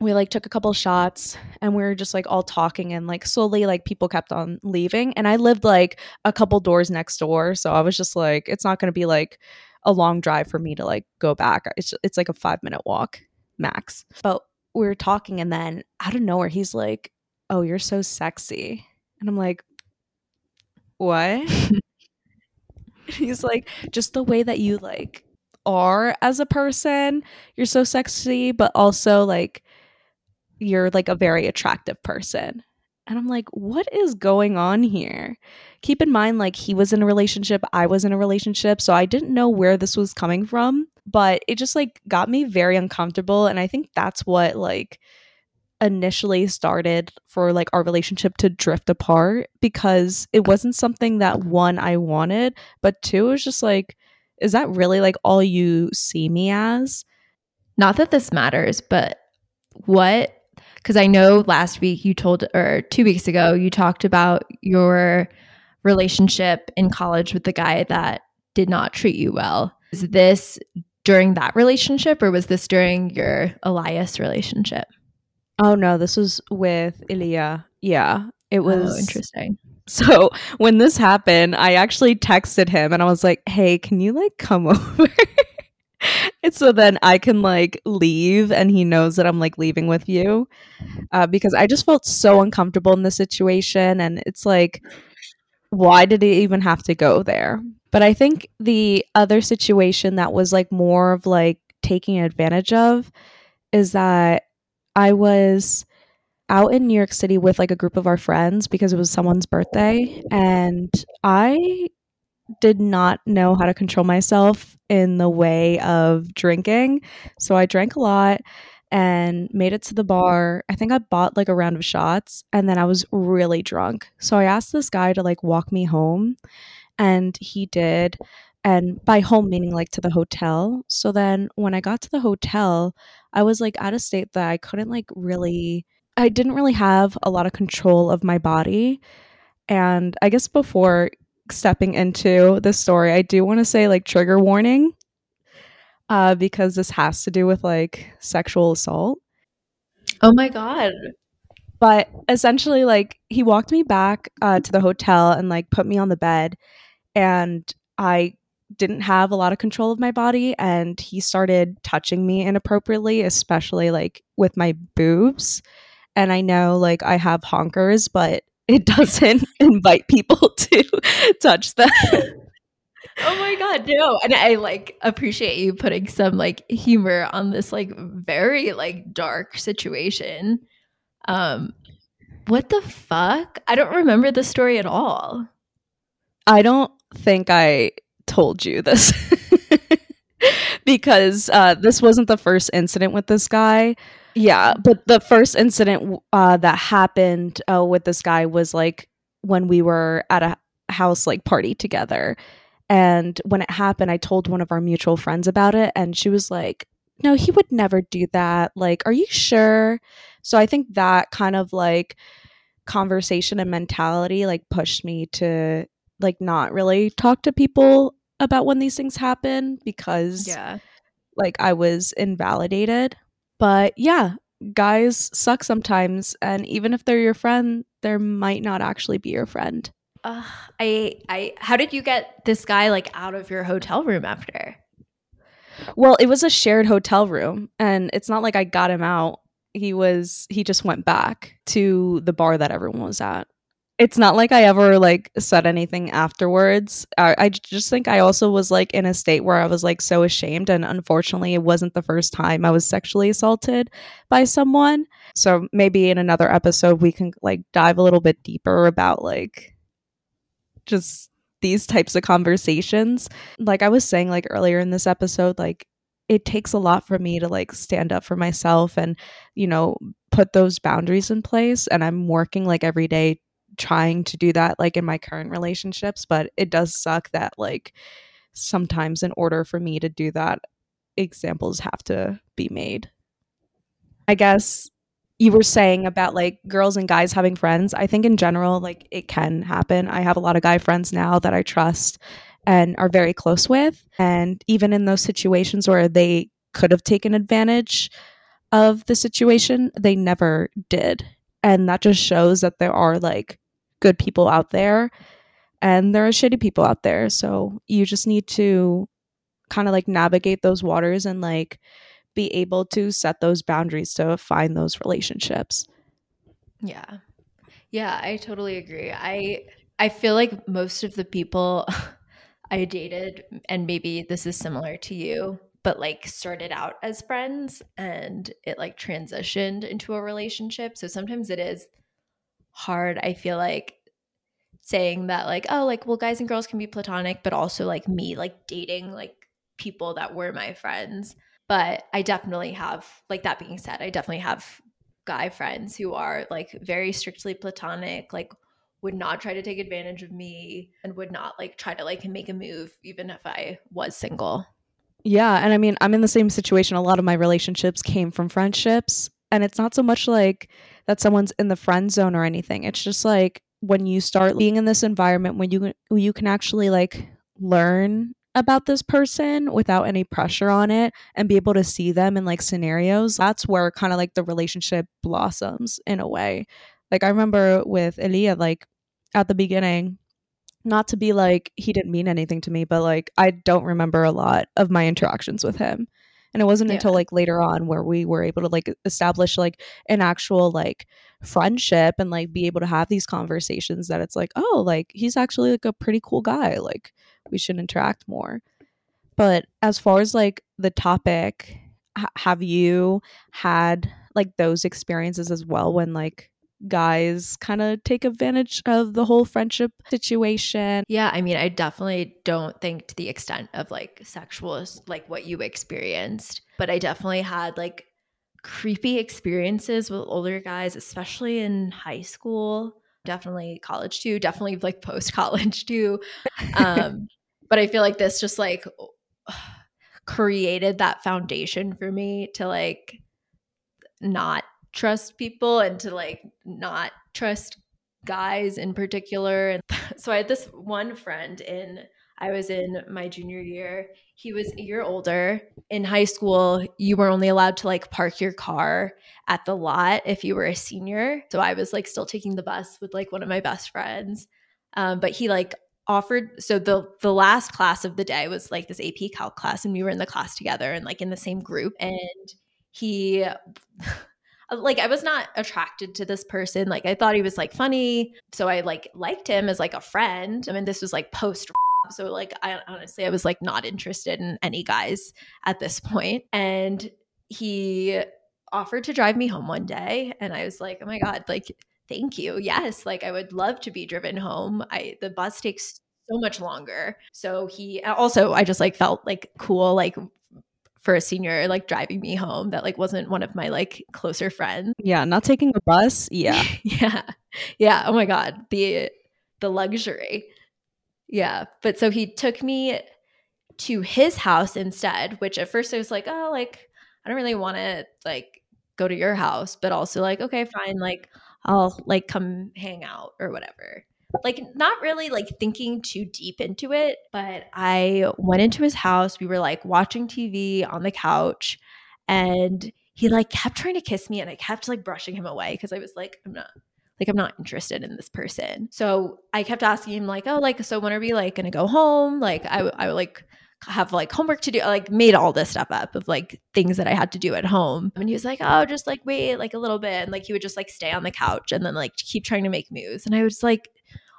we like took a couple shots and we were just like all talking and like slowly like people kept on leaving. And i lived like a couple doors next door. So i was just like it's not going to be like a long drive for me to like go back. It's, it's like a five minute walk max. But we were talking and then out of nowhere he's like oh you're so sexy. And i'm like what? He's like just the way that you like are as a person you're so sexy but also like you're like a very attractive person. And I'm like, what is going on here? Keep in mind, like, he was in a relationship, I was in a relationship. So I didn't know where this was coming from, but it just like got me very uncomfortable. And I think that's what like initially started for like our relationship to drift apart because it wasn't something that one, I wanted, but two, it was just like, is that really like all you see me as? Not that this matters, but what because I know last week you told, or two weeks ago, you talked about your relationship in college with the guy that did not treat you well. Is this during that relationship or was this during your Elias relationship? Oh no, this was with Ilya. Yeah, it oh, was oh, interesting. So when this happened, I actually texted him and I was like, "Hey, can you like come over?" and so then I can like leave and he knows that I'm like leaving with you uh, because I just felt so uncomfortable in the situation. And it's like, why did he even have to go there? But I think the other situation that was like more of like taking advantage of is that I was out in New York City with like a group of our friends because it was someone's birthday and I did not know how to control myself in the way of drinking. So I drank a lot and made it to the bar. I think I bought like a round of shots and then I was really drunk. So I asked this guy to like walk me home and he did. And by home, meaning like to the hotel. So then when I got to the hotel, I was like at a state that I couldn't like really, I didn't really have a lot of control of my body. And I guess before stepping into the story, I do want to say like trigger warning uh, because this has to do with like sexual assault. Oh my God. But essentially, like, he walked me back uh, to the hotel and like put me on the bed, and I didn't have a lot of control of my body. And he started touching me inappropriately, especially like with my boobs. And I know like I have honkers, but it doesn't invite people to touch them. oh my god, no. And I like appreciate you putting some like humor on this like very like dark situation. Um what the fuck? I don't remember the story at all. I don't think I told you this. because uh, this wasn't the first incident with this guy. Yeah, but the first incident uh, that happened uh, with this guy was like when we were at a house like party together. And when it happened, I told one of our mutual friends about it, and she was like, No, he would never do that. Like, are you sure? So I think that kind of like conversation and mentality like pushed me to like not really talk to people about when these things happen because yeah like I was invalidated. But yeah, guys suck sometimes and even if they're your friend, there might not actually be your friend. Uh, I I how did you get this guy like out of your hotel room after? Well, it was a shared hotel room and it's not like I got him out. He was he just went back to the bar that everyone was at it's not like I ever like said anything afterwards. I, I just think I also was like in a state where I was like so ashamed, and unfortunately, it wasn't the first time I was sexually assaulted by someone. So maybe in another episode we can like dive a little bit deeper about like just these types of conversations. Like I was saying like earlier in this episode like it takes a lot for me to like stand up for myself and you know put those boundaries in place and I'm working like every day trying to do that like in my current relationships, but it does suck that like sometimes in order for me to do that examples have to be made. I guess you were saying about like girls and guys having friends. I think in general, like it can happen. I have a lot of guy friends now that I trust and are very close with. And even in those situations where they could have taken advantage of the situation, they never did. And that just shows that there are like good people out there and there are shitty people out there. So you just need to kind of like navigate those waters and like be able to set those boundaries to find those relationships. Yeah. Yeah, I totally agree. I I feel like most of the people I dated and maybe this is similar to you, but like started out as friends and it like transitioned into a relationship. So sometimes it is hard, I feel like saying that like oh like well guys and girls can be platonic but also like me like dating like people that were my friends but I definitely have, like that being said, I definitely have guy friends who are like very strictly platonic, like would not try to take advantage of me and would not like try to like make a move even if I was single. Yeah, and I mean, I'm in the same situation. A lot of my relationships came from friendships, and it's not so much like that someone's in the friend zone or anything. It's just like when you start being in this environment when you when you can actually like learn about this person without any pressure on it and be able to see them in like scenarios that's where kind of like the relationship blossoms in a way like i remember with elia like at the beginning not to be like he didn't mean anything to me but like i don't remember a lot of my interactions with him and it wasn't yeah. until like later on where we were able to like establish like an actual like friendship and like be able to have these conversations that it's like oh like he's actually like a pretty cool guy like we should interact more. But as far as like the topic, h- have you had like those experiences as well when like guys kind of take advantage of the whole friendship situation? Yeah, I mean, I definitely don't think to the extent of like sexual like what you experienced, but I definitely had like creepy experiences with older guys, especially in high school definitely college too, definitely like post college too. Um, but I feel like this just like created that foundation for me to like not trust people and to like not trust guys in particular. And so I had this one friend in I was in my junior year. He was a year older. In high school, you were only allowed to like park your car at the lot if you were a senior. So I was like still taking the bus with like one of my best friends. Um, but he like offered so the the last class of the day was like this AP calc class and we were in the class together and like in the same group and he like I was not attracted to this person like I thought he was like funny so I like liked him as like a friend I mean this was like post so like I honestly I was like not interested in any guys at this point and he offered to drive me home one day and I was like, "Oh my god, like thank you. Yes, like I would love to be driven home. I the bus takes so much longer." So he also I just like felt like cool like for a senior like driving me home that like wasn't one of my like closer friends. Yeah, not taking a bus. Yeah. yeah. Yeah, oh my god, the the luxury. Yeah. But so he took me to his house instead, which at first I was like, oh, like, I don't really want to like go to your house, but also like, okay, fine, like I'll like come hang out or whatever. Like not really like thinking too deep into it, but I went into his house. We were like watching TV on the couch and he like kept trying to kiss me and I kept like brushing him away because I was like, I'm not like I'm not interested in this person. So I kept asking him like, oh, like so when are we like gonna go home? Like I I like have like homework to do. I like made all this stuff up of like things that I had to do at home. And he was like, oh, just like wait like a little bit. And like he would just like stay on the couch and then like keep trying to make moves. And I was like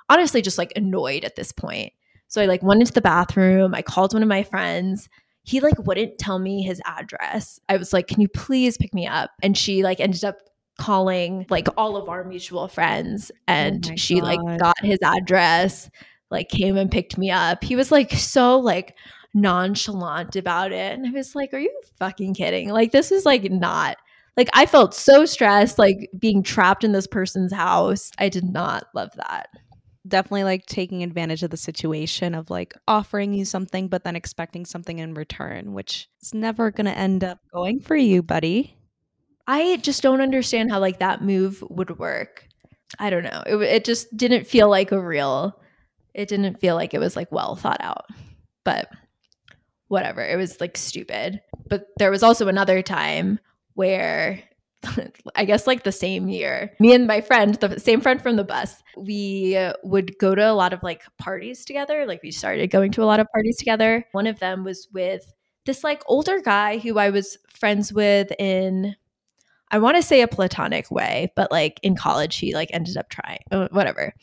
honestly just like annoyed at this point. So I like went into the bathroom. I called one of my friends. He like wouldn't tell me his address. I was like, can you please pick me up? And she like ended up calling like all of our mutual friends and Oh she like got his address, like came and picked me up. He was like so like nonchalant about it. And I was like, are you fucking kidding? Like this is like not like I felt so stressed like being trapped in this person's house. I did not love that. Definitely like taking advantage of the situation of like offering you something, but then expecting something in return, which is never going to end up going for you, buddy. I just don't understand how like that move would work. I don't know. It it just didn't feel like a real. It didn't feel like it was like well thought out. But whatever. It was like stupid. But there was also another time where I guess like the same year, me and my friend, the same friend from the bus, we would go to a lot of like parties together. Like we started going to a lot of parties together. One of them was with this like older guy who I was friends with in I want to say a platonic way, but like in college, he like ended up trying, uh, whatever.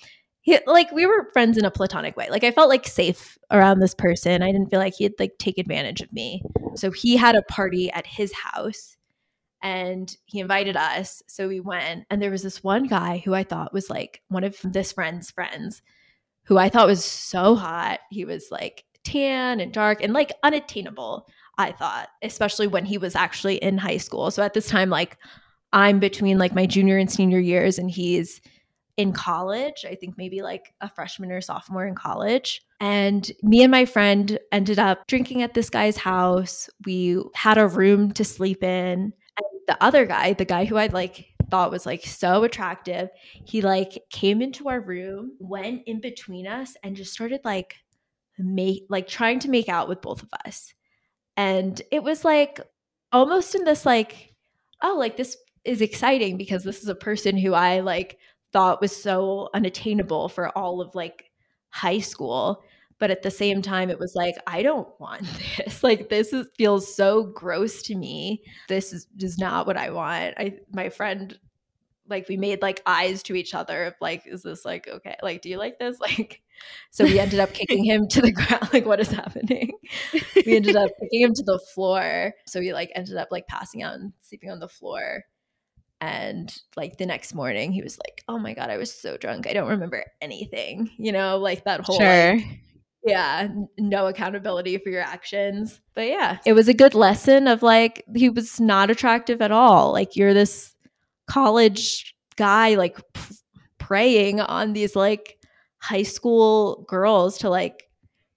He, like we were friends in a platonic way. Like I felt like safe around this person. I didn't feel like he'd like take advantage of me. So he had a party at his house and he invited us. So we went and there was this one guy who I thought was like one of this friend's friends who I thought was so hot. He was like tan and dark and like unattainable. I thought, especially when he was actually in high school. So at this time, like I'm between like my junior and senior years, and he's in college. I think maybe like a freshman or sophomore in college. And me and my friend ended up drinking at this guy's house. We had a room to sleep in. The other guy, the guy who I like thought was like so attractive, he like came into our room, went in between us, and just started like make like trying to make out with both of us. And it was like almost in this like oh like this is exciting because this is a person who i like thought was so unattainable for all of like high school but at the same time it was like i don't want this. Like this is, feels so gross to me. This is just not what i want. I my friend like we made like eyes to each other of like is this like okay? Like do you like this? Like so we ended up kicking him to the ground. Like what is happening? We ended up kicking him to the floor. So we like ended up like passing out and sleeping on the floor. And like the next morning he was like oh my god i was so drunk. I don't remember anything. You know like that whole Sure. like, yeah no accountability for your actions but yeah it was a good lesson of like he was not attractive at all like you're this college guy like p- preying on these like high school girls to like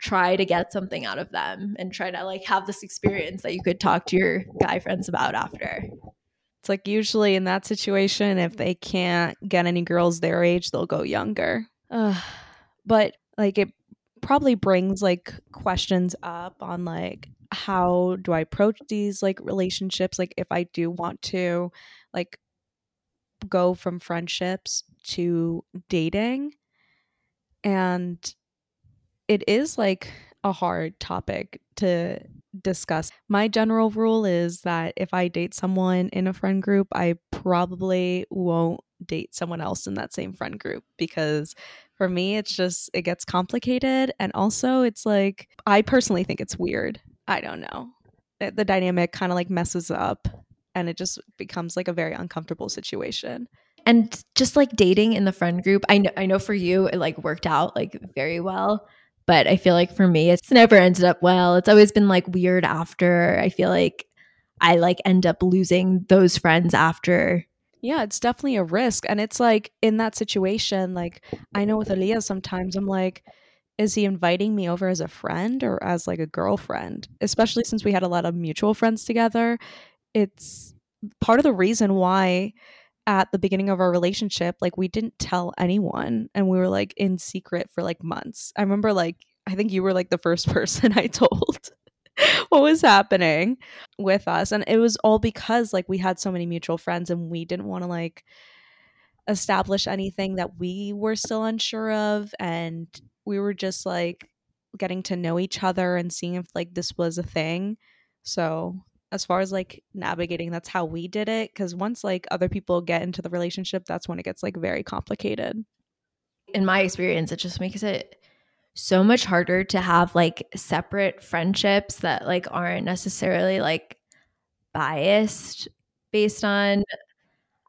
try to get something out of them and try to like have this experience that you could talk to your guy friends about after It's like usually in that situation, if they can't get any girls their age, they'll go younger. Ugh. but like it probably brings like questions up on like how do I approach these like relationships? Like if I do want to like go from friendships to dating. And it is like a hard topic to discuss. My general rule is that if I date someone in a friend group, I probably won't date someone else in that same friend group because for me it's just it gets complicated and also it's like I personally think it's weird. I don't know. The the dynamic kind of like messes up and it just becomes like a very uncomfortable situation. and just like dating in the friend group i know i know for you it like worked out like very well but i feel like for me it's never ended up well it's always been like weird after i feel like i like end up losing those friends after Yeah, it's definitely a risk. And it's like in that situation, like I know with Aaliyah, sometimes I'm like, is he inviting me over as a friend or as like a girlfriend? Especially since we had a lot of mutual friends together. It's part of the reason why at the beginning of our relationship, like we didn't tell anyone and we were like in secret for like months. I remember like, I think you were like the first person I told what was happening with us and it was all because like we had so many mutual friends and we didn't want to like establish anything that we were still unsure of and we were just like getting to know each other and seeing if like this was a thing. So as far as like navigating that's how we did it because once like other people get into the relationship that's when it gets like very complicated. In my experience it just makes it so much harder to have like separate friendships that like aren't necessarily like biased based on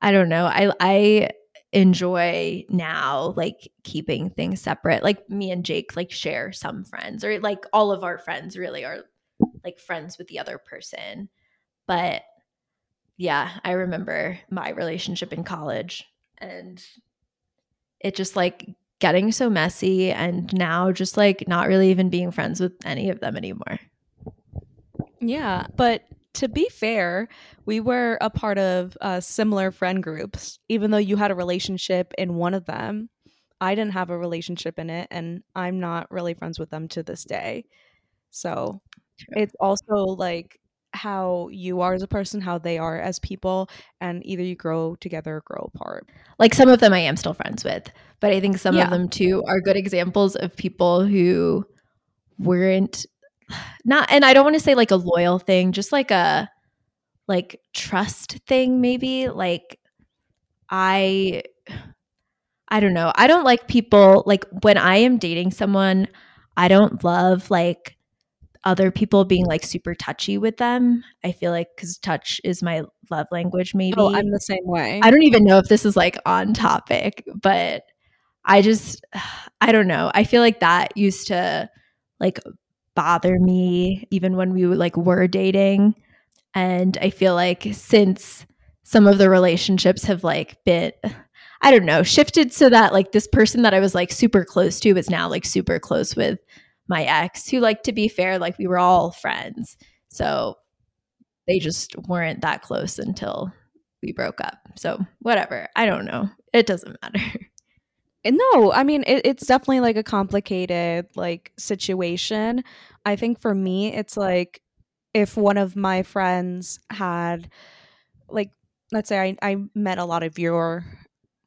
I don't know. I I enjoy now like keeping things separate. Like me and Jake like share some friends or like all of our friends really are like friends with the other person. But yeah, I remember my relationship in college and it just like getting so messy and now just like not really even being friends with any of them anymore. Yeah, but to be fair, we were a part of uh, similar friend groups. Even though you had a relationship in one of them, I didn't have a relationship in it, and I'm not really friends with them to this day. So True. it's also like how you are as a person, how they are as people, and either you grow together or grow apart. Like some of them I am still friends with, but I think some yeah. of them too are good examples of people who weren't not and I don't want to say like a loyal thing, just like a like trust thing maybe. Like I I don't know. I don't like people like when I am dating someone, I don't love like other people being like super touchy with them. I feel like cuz touch is my love language maybe. Oh, I'm the same way. I don't even know if this is like on topic, but I just I don't know. I feel like that used to like bother me even when we like were dating and i feel like since some of the relationships have like been i don't know shifted so that like this person that i was like super close to is now like super close with my ex who like to be fair like we were all friends. So they just weren't that close until we broke up. So whatever i don't know. It doesn't matter. No, I mean it, it's definitely like a complicated like situation. I think for me, it's like if one of my friends had like let's say I, I met a lot of your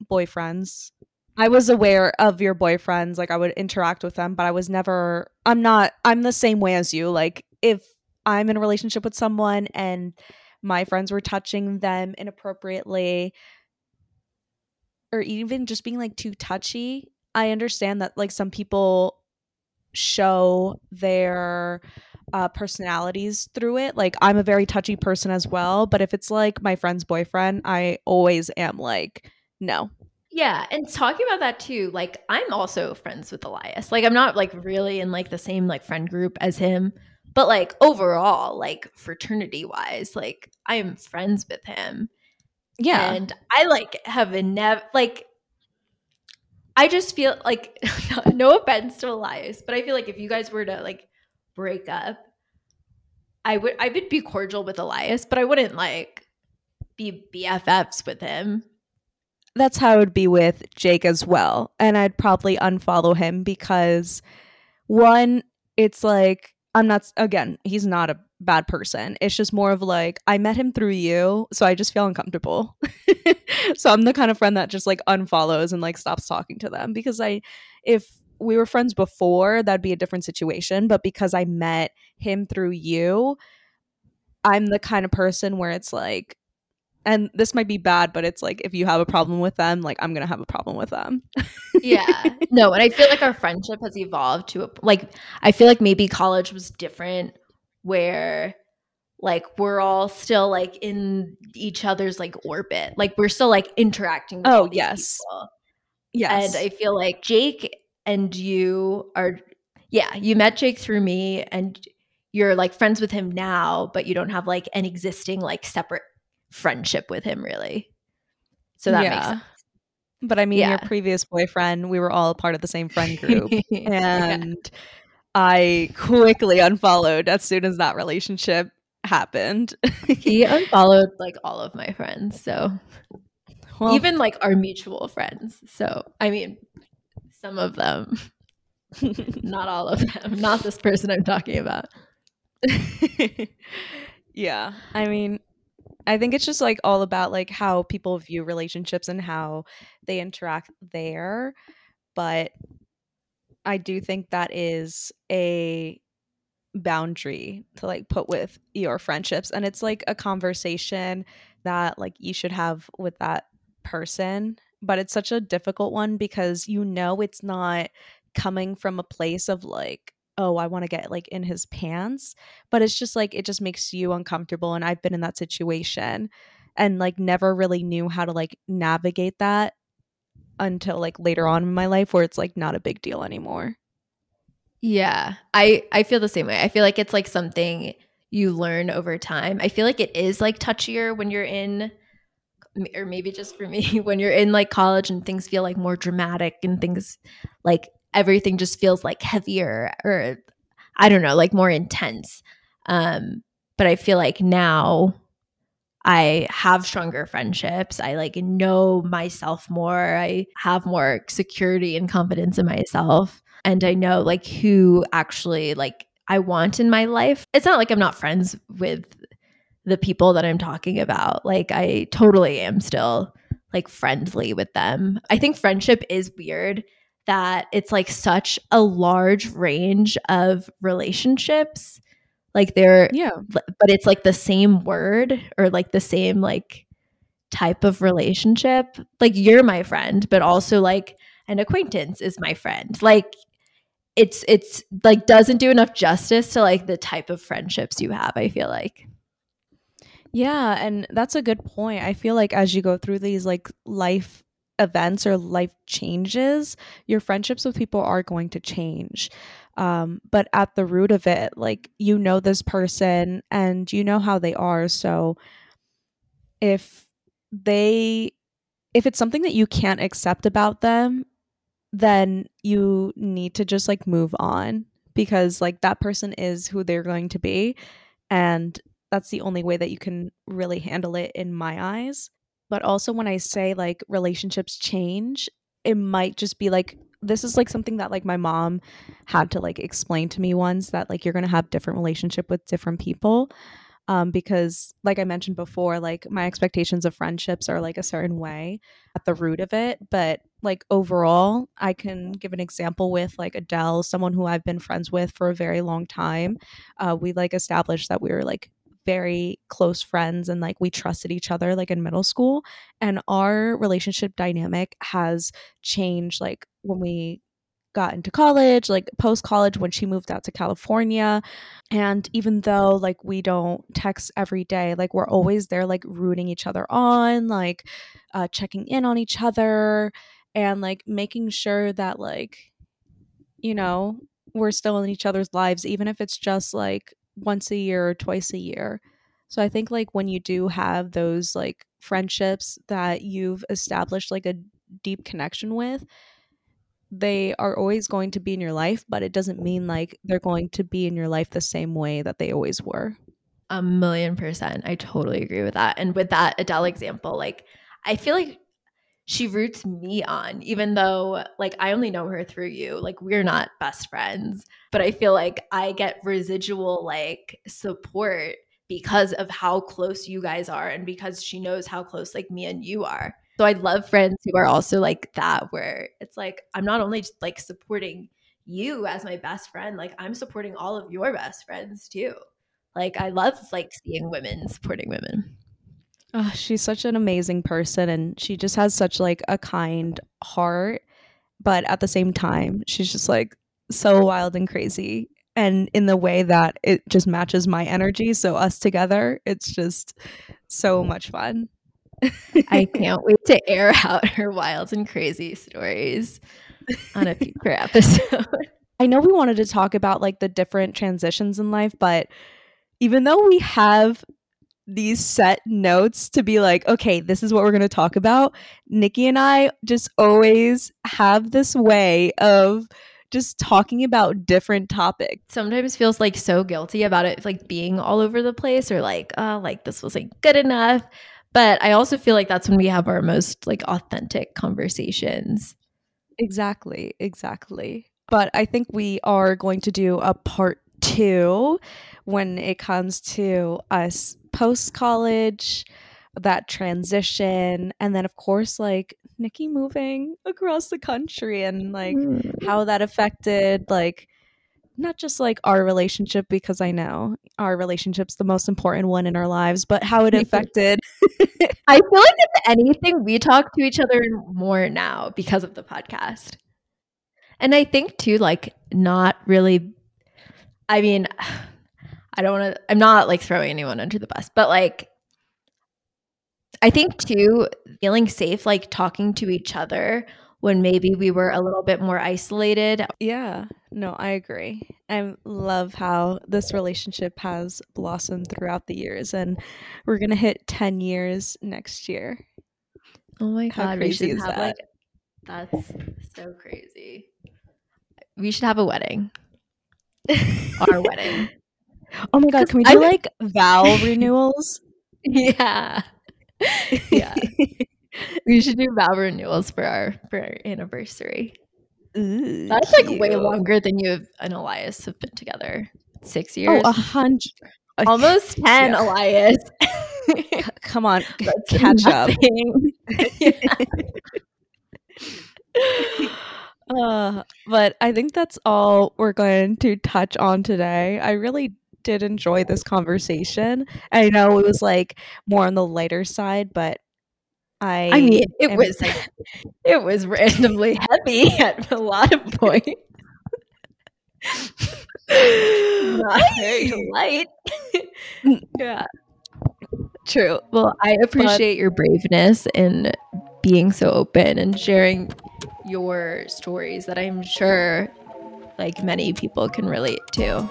boyfriends I was aware of your boyfriends, like I would interact with them, but I was never I'm not I'm the same way as you. Like if I'm in a relationship with someone and my friends were touching them inappropriately, or even just being like too touchy. I understand that like some people show their uh, personalities through it. Like I'm a very touchy person as well, but if it's like my friend's boyfriend, I always am like, no. Yeah, and talking about that too, like I'm also friends with Elias. Like I'm not like really in like the same like friend group as him, but like overall, like fraternity wise, like I am friends with him. Yeah. And I like have a never like I just feel like no offense to Elias, but I feel like if you guys were to like break up, I would I would be cordial with Elias, but I wouldn't like be BFFs with him. That's how it would be with Jake as well. And I'd probably unfollow him because one, it's like I'm not again, he's not a bad person. It's just more of like I met him through you, so I just feel uncomfortable. so I'm the kind of friend that just like unfollows and like stops talking to them because I if we were friends before, that'd be a different situation, but because I met him through you, I'm the kind of person where it's like and this might be bad, but it's like if you have a problem with them, like I'm gonna have a problem with them. yeah. No, and I feel like our friendship has evolved to a like I feel like maybe college was different where like we're all still like in each other's like orbit. Like we're still like interacting Oh, yes. People. Yes. And I feel like Jake and you are yeah, you met Jake through me and you're like friends with him now, but you don't have like an existing like separate friendship with him really. So that yeah. makes sense. But I mean, yeah. your previous boyfriend, we were all part of the same friend group. and yeah. I quickly unfollowed as soon as that relationship happened. he unfollowed like all of my friends. So well, even like our mutual friends. So, I mean, some of them, not all of them, not this person I'm talking about. yeah. I mean, I think it's just like all about like how people view relationships and how they interact there. But I do think that is a boundary to like put with your friendships and it's like a conversation that like you should have with that person but it's such a difficult one because you know it's not coming from a place of like oh, I want to get like in his pants. But it's just like, it just makes you uncomfortable. And I've been in that situation. and like never really knew how to like navigate that until like later on in my life where it's like not a big deal anymore. Yeah. I I feel the same way. I feel like it's like something you learn over time. I feel like it is like touchier when you're in or maybe just for me when you're in like college and things feel like more dramatic and things like everything just feels like heavier or I don't know, like more intense. Um but I feel like now I have stronger friendships. I like know myself more. I have more security and confidence in myself. And I know like who actually like I want in my life. It's not like I'm not friends with the people that I'm talking about. Like I totally am still like friendly with them. I think friendship is weird that it's like such a large range of relationships like they're Yeah. but it's like the same word or like the same like type of relationship like you're my friend but also like an acquaintance is my friend like it's it's like doesn't do enough justice to like the type of friendships you have i feel like Yeah, and that's a good point. I feel like as you go through these like life events or life changes, your friendships with people are going to change. Um, but at the root of it, like you know this person and you know how they are. So if they, if it's something that you can't accept about them, then you need to just like move on because like that person is who they're going to be. And that's the only way that you can really handle it in my eyes. But also, when I say like relationships change, it might just be like this is like something that like my mom had to like explain to me once that like you're gonna have different relationship with different people. Um, because like I mentioned before, like my expectations of friendships are like a certain way at the root of it. But like overall, I can give an example with like Adele, someone who I've been friends with for a very long time. Uh, we like established that we were like very close friends and like we trusted each other like in middle school and our relationship dynamic has changed like when we got into college like post college when she moved out to California and even though like we don't text every day like we're always there like rooting each other on like uh checking in on each other and like making sure that like you know we're still in each other's lives even if it's just like once a year or twice a year. So I think like when you do have those like friendships that you've established like a deep connection with, they are always going to be in your life, but it doesn't mean like they're going to be in your life the same way that they always were. A million percent. I totally agree with that. And with that Adele example, like I feel like she roots me on, even though like I only know her through you. Like we're not best friends, but I feel like I get residual like support because of how close you guys are and because she knows how close like me and you are. So I love friends who are also like that, where it's like I'm not only just like supporting you as my best friend, like I'm supporting all of your best friends too. Like I love like seeing women supporting women. Oh, she's such an amazing person and she just has such like a kind heart, but at the same time, she's just like so wild and crazy and in the way that it just matches my energy, so us together, it's just so much fun. I can't wait to air out her wild and crazy stories on a future episode. I know we wanted to talk about like the different transitions in life, but even though we have these set notes to be like, okay, this is what we're going to talk about, Nikki and I just always have this way of just talking about different topics. Sometimes feels like so guilty about it like being all over the place or like, oh, like this wasn't good enough. But I also feel like that's when we have our most like authentic conversations. Exactly, exactly. But I think we are going to do a part two when it comes to us post college, that transition, and then, of course, like Nikki moving across the country and like Mm. how that affected, like, not just like our relationship, because I know our relationship's the most important one in our lives, but how it affected. I feel like if anything, we talk to each other more now because of the podcast. And I think too, like not really I mean, I don't want to I'm not like throwing anyone under the bus, but like I think too, feeling safe, like talking to each other when maybe we were a little bit more isolated. Yeah, no, I agree. I love how this relationship has blossomed throughout the years, and we're gonna hit ten years next year. Oh my How god, we crazy should is have that? like that's so crazy. We should have a wedding. Our wedding. Oh my god, can we do would- like vow renewals? Yeah. Yeah. we should do vow renewals for our for our anniversary. Ooh, That's like way longer than you and Elias have been together. Six years. Oh, a hundred. Almost ten, Yeah. Elias. Come on, That's catch up. Uh, but I think that's all we're going to touch on today. I really did enjoy this conversation. I know it was like more on the lighter side, but I I mean, it am- was it was randomly heavy at a lot of points. Not very light. Mm. yeah. true. Well, I appreciate your braveness in being so open and sharing your stories that I'm sure like many people can relate to.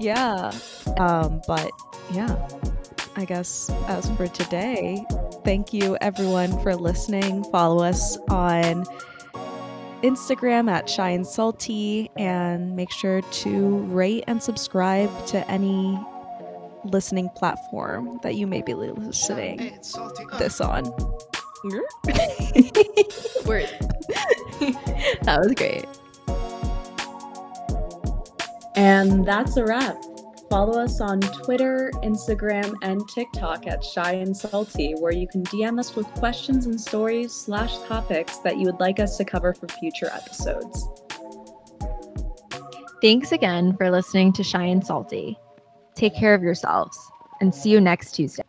Yeah. Um, but yeah, I guess as for today, thank you everyone for listening. Follow us on Instagram at Shy and Salty and make sure to rate and subscribe to any listening platform that you may be listening this on. Word. that was great. And that's a wrap. Follow us on Twitter, Instagram, and TikTok at Shy and Salty, where you can DM us with questions and stories slash topics that you would like us to cover for future episodes. Thanks again for listening to Shy and Salty. Take care of yourselves and see you next Tuesday.